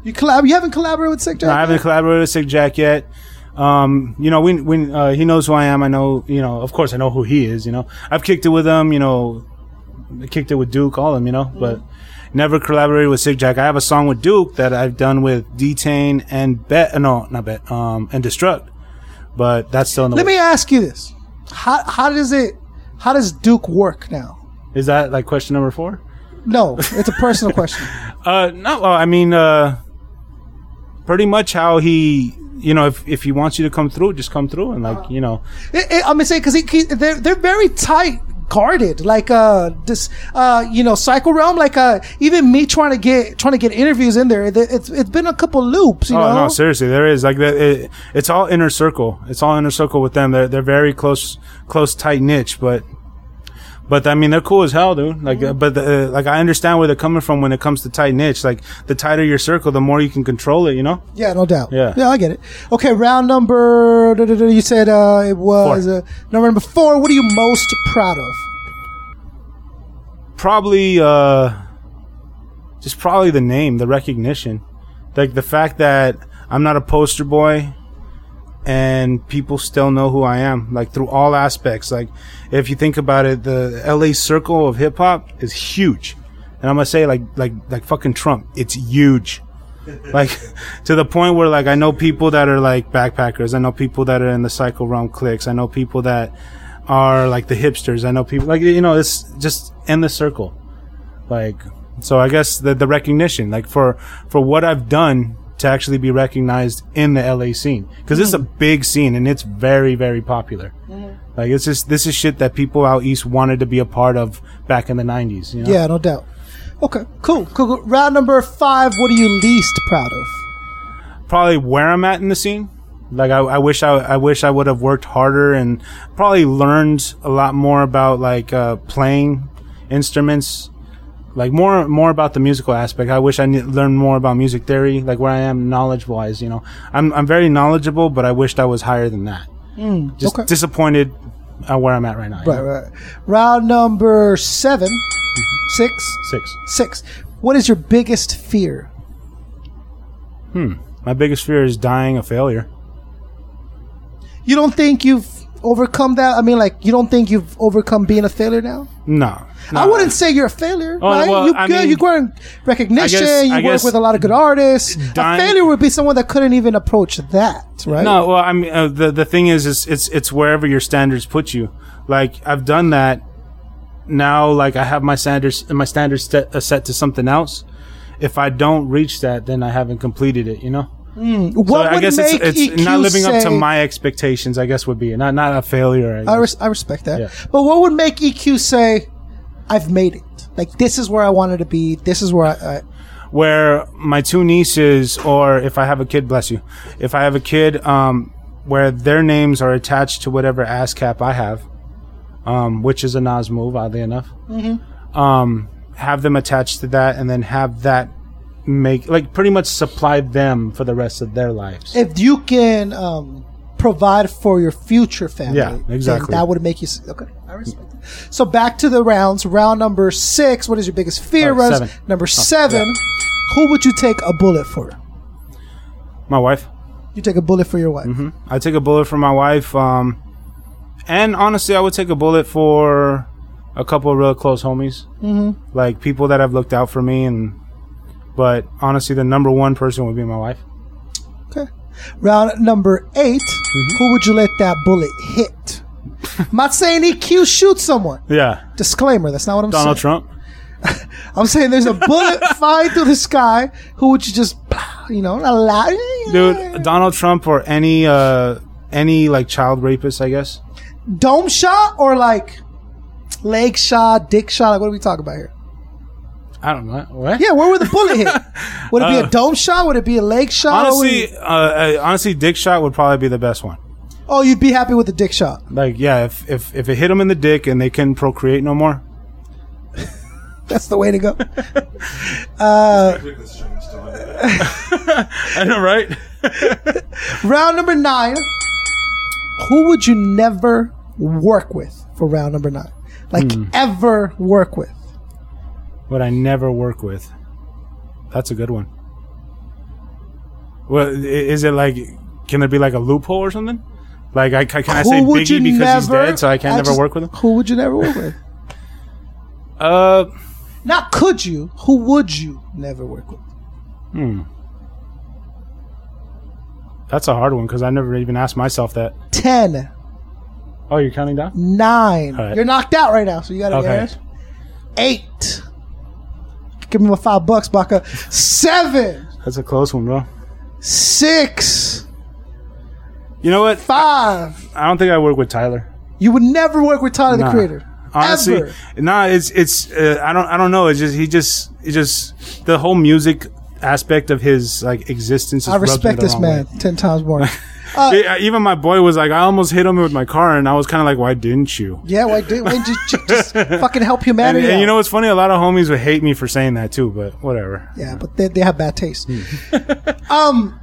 You collab? You haven't collaborated with Sick Jack? No, I haven't collaborated with Sick Jack yet. Um, you know, when when uh, he knows who I am, I know. You know, of course, I know who he is. You know, I've kicked it with him. You know, I kicked it with Duke, all of them. You know, but never collaborated with Sick Jack. I have a song with Duke that I've done with Detain and Bet. uh, No, not Bet. Um, and Destruct. But that's still in the. Let works. me ask you this: How how does it? How does Duke work now? Is that like question number four? No, it's a personal question. Uh, no, well, I mean, uh, pretty much how he, you know, if if he wants you to come through, just come through, and like, you know, It, it, I'm gonna say because he, he, they're they're very tight guarded. Like uh this uh you know Psycho Realm. Like uh even me trying to get trying to get interviews in there. It's it's been a couple loops. You oh know. no, seriously, there is like that. It, it's all inner circle. It's all inner circle with them. They're they're very close, close, tight niche, but. But I mean, they're cool as hell, dude. Like, uh, but uh, like, I understand where they're coming from when it comes to tight niche. Like, the tighter your circle, the more you can control it. You know? Yeah, no doubt. Yeah. yeah, I get it. Okay, round number. You said uh, it was uh, number number four. What are you most proud of? probably uh just probably the name the recognition like the fact that i'm not a poster boy and people still know who i am like through all aspects like if you think about it the la circle of hip-hop is huge and i'm gonna say like like like fucking trump it's huge like to the point where like I know people that are like backpackers. I know people that are in the Psycho Realm cliques. I know people that are like the hipsters. I know people like you know it's just in the circle. Like so, I guess the the recognition like for for what I've done to actually be recognized in the LA scene because it's a big scene and it's very very popular. Like it's just this is shit that people out east wanted to be a part of back in the '90s. You know? Yeah, no doubt. Okay, cool, cool. cool. Round number five. What are you least proud of? probably where I'm at in the scene. Like I, I wish I, I wish I would have worked harder and probably learned a lot more about like uh, playing instruments, like more more about the musical aspect. I wish I knew, learned more about music theory, like where I am knowledge wise. You know, I'm I'm very knowledgeable, but I wished I was higher than that. Just okay. disappointed at where I'm at right now. Right, right. Round number seven, six, Six. six. What is your biggest fear? Hmm. My biggest fear is dying a failure. You don't think you've overcome that? I mean, like, you don't think you've overcome being a failure now? No, I wouldn't say you're a failure. Oh, right? well, you I good. mean- you earn recognition. I guess- you I work with a lot of good artists. dying- a failure would be someone that couldn't even approach that, right? No, well, I mean, uh, the the thing is, is it's it's wherever your standards put you. Like I've done that. Now, like I have my standards, my standards set, uh, set to something else. If I don't reach that, then I haven't completed it. You know. What So I would guess make it's, it's EQ not living up to my expectations. I guess would be not not a failure. I I, res- I respect that. Yeah. But what would make EQ say, "I've made it"? Like this is where I wanted to be. This is where I. I where my two nieces, or if I have a kid, bless you, if I have a kid, um, where their names are attached to whatever ASCAP I have, um, which is a Nas move, oddly enough, um, have them attached to that, and then have that make like pretty much supply them for the rest of their lives. if you can um, provide for your future family, Yeah, then exactly. that would make you okay. I respect that. So back to the rounds. Round number six. What is your biggest fear? Oh, Round seven. Number seven. Who would you take a bullet for? my wife. You take a bullet for your wife. Mm-hmm. I take a bullet for my wife, um, and honestly, I would take a bullet for a couple of real close homies, mm-hmm. like people that have looked out for me. And but honestly, the number one person would be my wife. Okay. Round number 8 Mm-hmm. Who would you let that bullet hit? I'm not saying EQ shoot someone. Yeah, Disclaimer. That's not what I'm Donald saying. Donald Trump. I'm saying there's a bullet flying through the sky. Who would you just, you know, allow? Dude, Donald Trump or any uh any like child rapist, I guess. dome shot or like leg shot, dick shot? Like, what are we talking about here? I don't know what. Yeah, where would the bullet hit? Would it be Uh, a dome shot? Would it be a leg shot? Honestly, uh, uh, honestly, dick shot would probably be the best one. Oh, you'd be happy with the dick shot. Like, yeah, if if if it hit them in the dick and they couldn't procreate no more, That's the way to go. Uh, Ridiculous change to it. I know, right? round number nine. Who would you never work with for round number nine? Like Hmm. ever work with? Would I never work with? That's a good one. Well, is it like? Can there be like a loophole or something? Like, I can I say Who would Biggie because he's dead, so I can't I never just- work with him? Who would you never work with? Uh, Not could you. Who would you never work with? Hmm. That's a hard one because I never even asked myself that. Ten, Oh, you're counting down? nine. Right. You're knocked out right now, so you got to Okay. get it. Eight. Give me my five bucks, Baka. Seven, That's a close one, bro. six, You know what? five. I don't think I work with Tyler. You would never work with Tyler the Nah. Creator. Honestly, Ever. nah. It's it's. Uh, I don't. I don't know. It's just he just. It just the whole music aspect of his like existence. Just I me respect the this wrong man way. ten times more. Yeah, even my boy was like, I almost hit him with my car, and I was kind of like, why didn't you? yeah, why did why didn't you ju- just fucking help And, humanity? and you out? know what's funny? A lot of homies would hate me for saying that too, but whatever. Yeah, but they, they have bad taste. Hmm. um,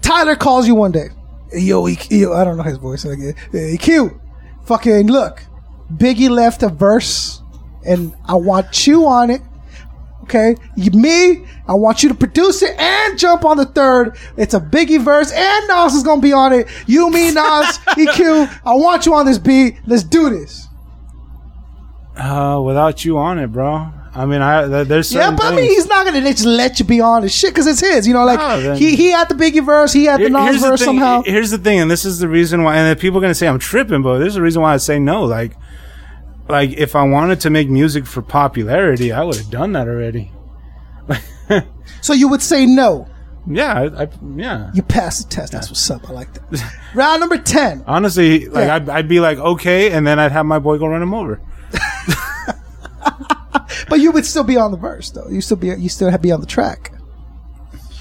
Tyler calls you one day. Yo, yo, I don't know his voice. Like, hey, Q, fucking look. Biggie left a verse, and I want you on it. Okay, you, me, I want you to produce it and jump on the third. It's a Biggie verse, and Nas is gonna be on it. You, me, Nas, EQ. I want you on this beat. Let's do this. Uh, without you on it, bro. I mean, I there's certain Yeah, but I mean, he's not gonna just let you be on his shit because it's his. You know, like ah, then- he he had the Biggie verse, he had the Nas verse somehow. Here's the thing, and this is the reason why. And people are gonna say I'm tripping, but there's a reason why I say no. Like, like if I wanted to make music for popularity, I would have done that already. So you would say no. Yeah, I, I, yeah. You passed the test. That's what's up. I like that. Round number ten. Honestly, like Yeah. I'd, I'd be like, okay, and then I'd have my boy go run him over. But you would still be on the verse, though. You still be you still have be on the track.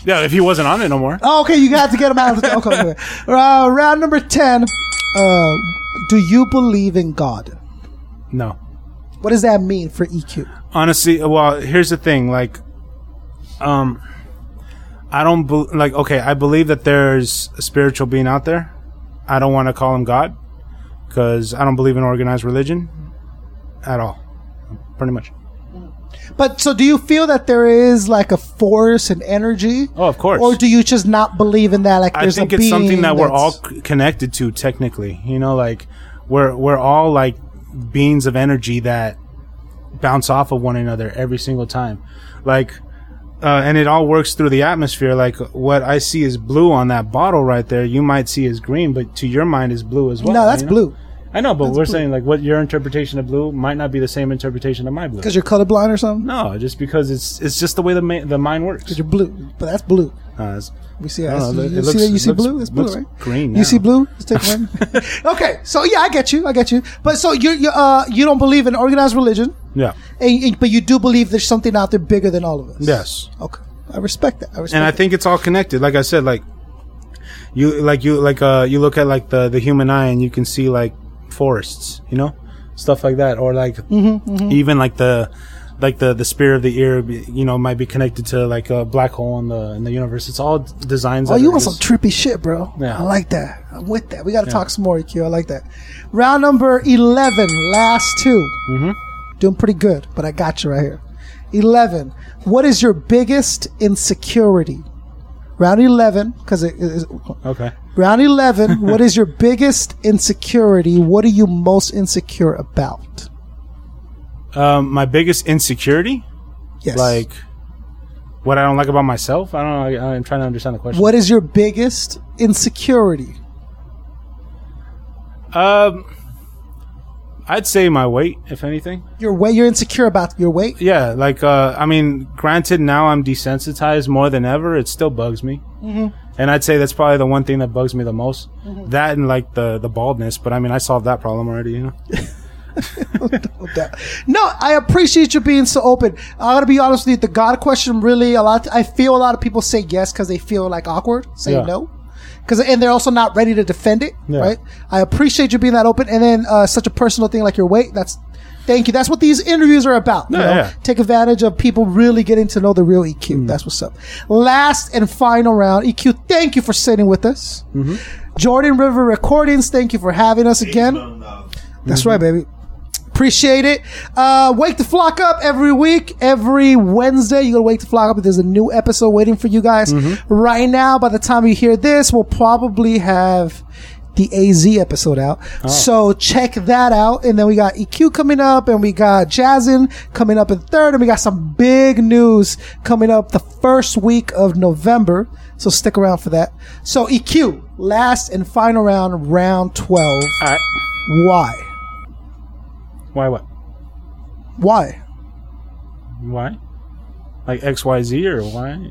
Yeah, if he wasn't on it no more. Oh, okay, you got to get him out of the. Okay, okay. Uh, round number ten. Uh, do you believe in God? No. What does that mean for EQ? honestly well here's the thing like um i don't be- like okay i believe that there's a spiritual being out there i don't want to call him god because i don't believe in organized religion at all pretty much But so, do you feel that there is like a force and energy? Oh, of course. Or do you just not believe in that? Like, i there's think a it's something that we're all c- connected to technically you know like we're we're all like beings of energy that bounce off of one another every single time like uh, and it all works through the atmosphere. Like what I see is blue on that bottle right there, you might see is green, but to your mind is blue as well. No, that's you know? blue I know, but That's we're blue. saying like what your interpretation of blue might not be the same interpretation of my blue. because you're colorblind or something. No, just because it's it's just the way the ma- the mind works. Because you're blue, but that's blue. Uh, it's- We see. I I don't know, see it you looks- see, that? you see looks- blue. That's blue, right? green You see blue. Let's take one. okay, so yeah, I get you. I get you. But so you you uh you don't believe in organized religion, yeah. and, and- but you do believe there's something out there bigger than all of us. Yes. Okay, I respect that. I respect. and I that. think it's all connected. Like I said, like you, like you, like uh, you look at like the the human eye, and you can see like forests, you know, stuff like that, or like Mm-hmm, even like the like the the spear of the ear, you know, might be connected to like a black hole in the in the universe. It's all designs. Oh, you want some trippy shit, bro? Yeah. I like that. I'm with that. We got to talk some more, EQ. I like that. Round number eleven, last 2 Mm-hmm. Doing pretty good, but I got you right here. Eleven. What is your biggest insecurity? Round eleven, because it is okay. Round eleven. what is your biggest insecurity? What are you most insecure about? Um, my biggest insecurity, Yes. like what I don't like about myself. I don't know. I, I'm trying to understand the question. what is your biggest insecurity? Um, I'd say my weight, if anything. Your weight. You're insecure about your weight. Yeah, like uh, I mean, granted, now I'm desensitized more than ever. It still bugs me, mm-hmm. And I'd say that's probably the one thing that bugs me the most. That and like the the baldness, but I mean, I solved that problem already. You know, No. No, I appreciate you being so open. I gotta be honest with you. The God question really a lot. I feel a lot of people say yes because they feel like awkward. Say Yeah. no. Because and they're also not ready to defend it, Yeah. right? I appreciate you being that open, and then uh, such a personal thing like your weight. That's Thank you. That's what these interviews are about. you know? yeah. Take advantage of people really getting to know the real EQ. That's what's up. Last and final round. EQ, thank you for sitting with us. Mm-hmm. Jordan River Recordings, thank you for having us again. That's right, baby. Appreciate it. Uh, wake the flock up every week, every Wednesday. You gotta wake the flock up. There's a new episode waiting for you guys. Right now, by the time you hear this, we'll probably have the AZ episode out. So check that out. And then we got EQ coming up and we got Jazzin coming up in third. And we got some big news coming up the first week of November. So stick around for that. So EQ, last and final round, round 12. All right. Why? Why what? Why? Why? Like X Y Z or why?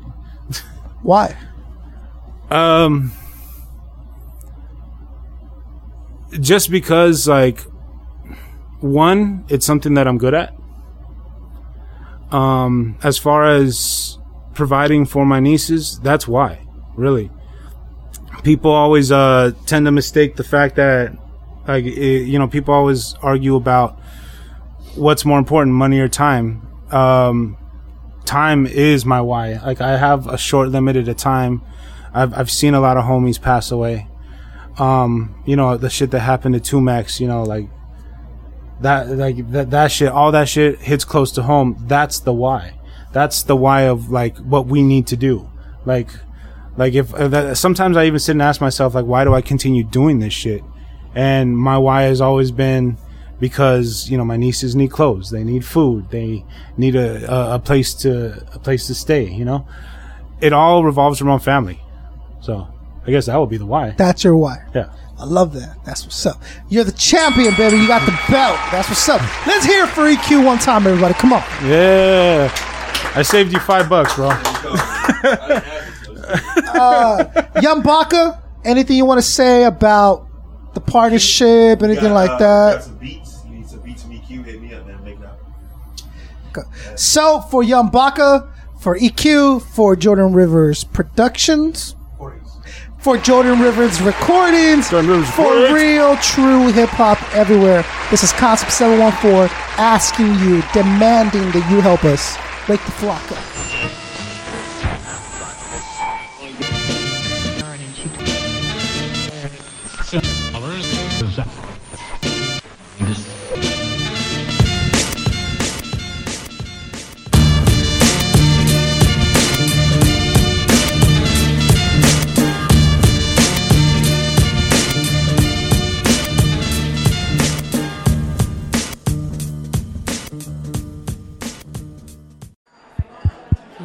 Why? Um, just because like one, it's something that I'm good at. Um, as far as providing for my nieces, that's why. Really, people always uh tend to mistake the fact that like it, you know people always argue about what's more important, money or time. Um, time is my why. Like I have a short limited of time. I've I've seen a lot of homies pass away. Um, you know, the shit that happened to Two Mex, you know, like that like that that shit, all that shit hits close to home. That's the why. That's the why of like what we need to do. Like like if uh, that, sometimes I even sit and ask myself like why do I continue doing this shit? And my why has always been because you know my nieces need clothes, they need food, they need a, a, a place to a place to stay. You know, it all revolves around family. So I guess that would be the why. That's your why. Yeah. I love that. That's what's up. You're the champion, baby. You got the belt. That's what's up. Let's hear it for EQ one time, everybody. Come on. Yeah. I saved you five bucks, bro. Young Baka, anything you want to say about the partnership, anything Got, like uh, that? Got some beats. You need some beats from EQ. Hit me up, man. Make it up. So for Young Baka, for EQ, for Jordan Rivers Productions, for Jordan Rivers Recordings, Jordan Rivers for real, true hip hop everywhere. This is Concept 714 asking you, demanding that you help us wake the flock up.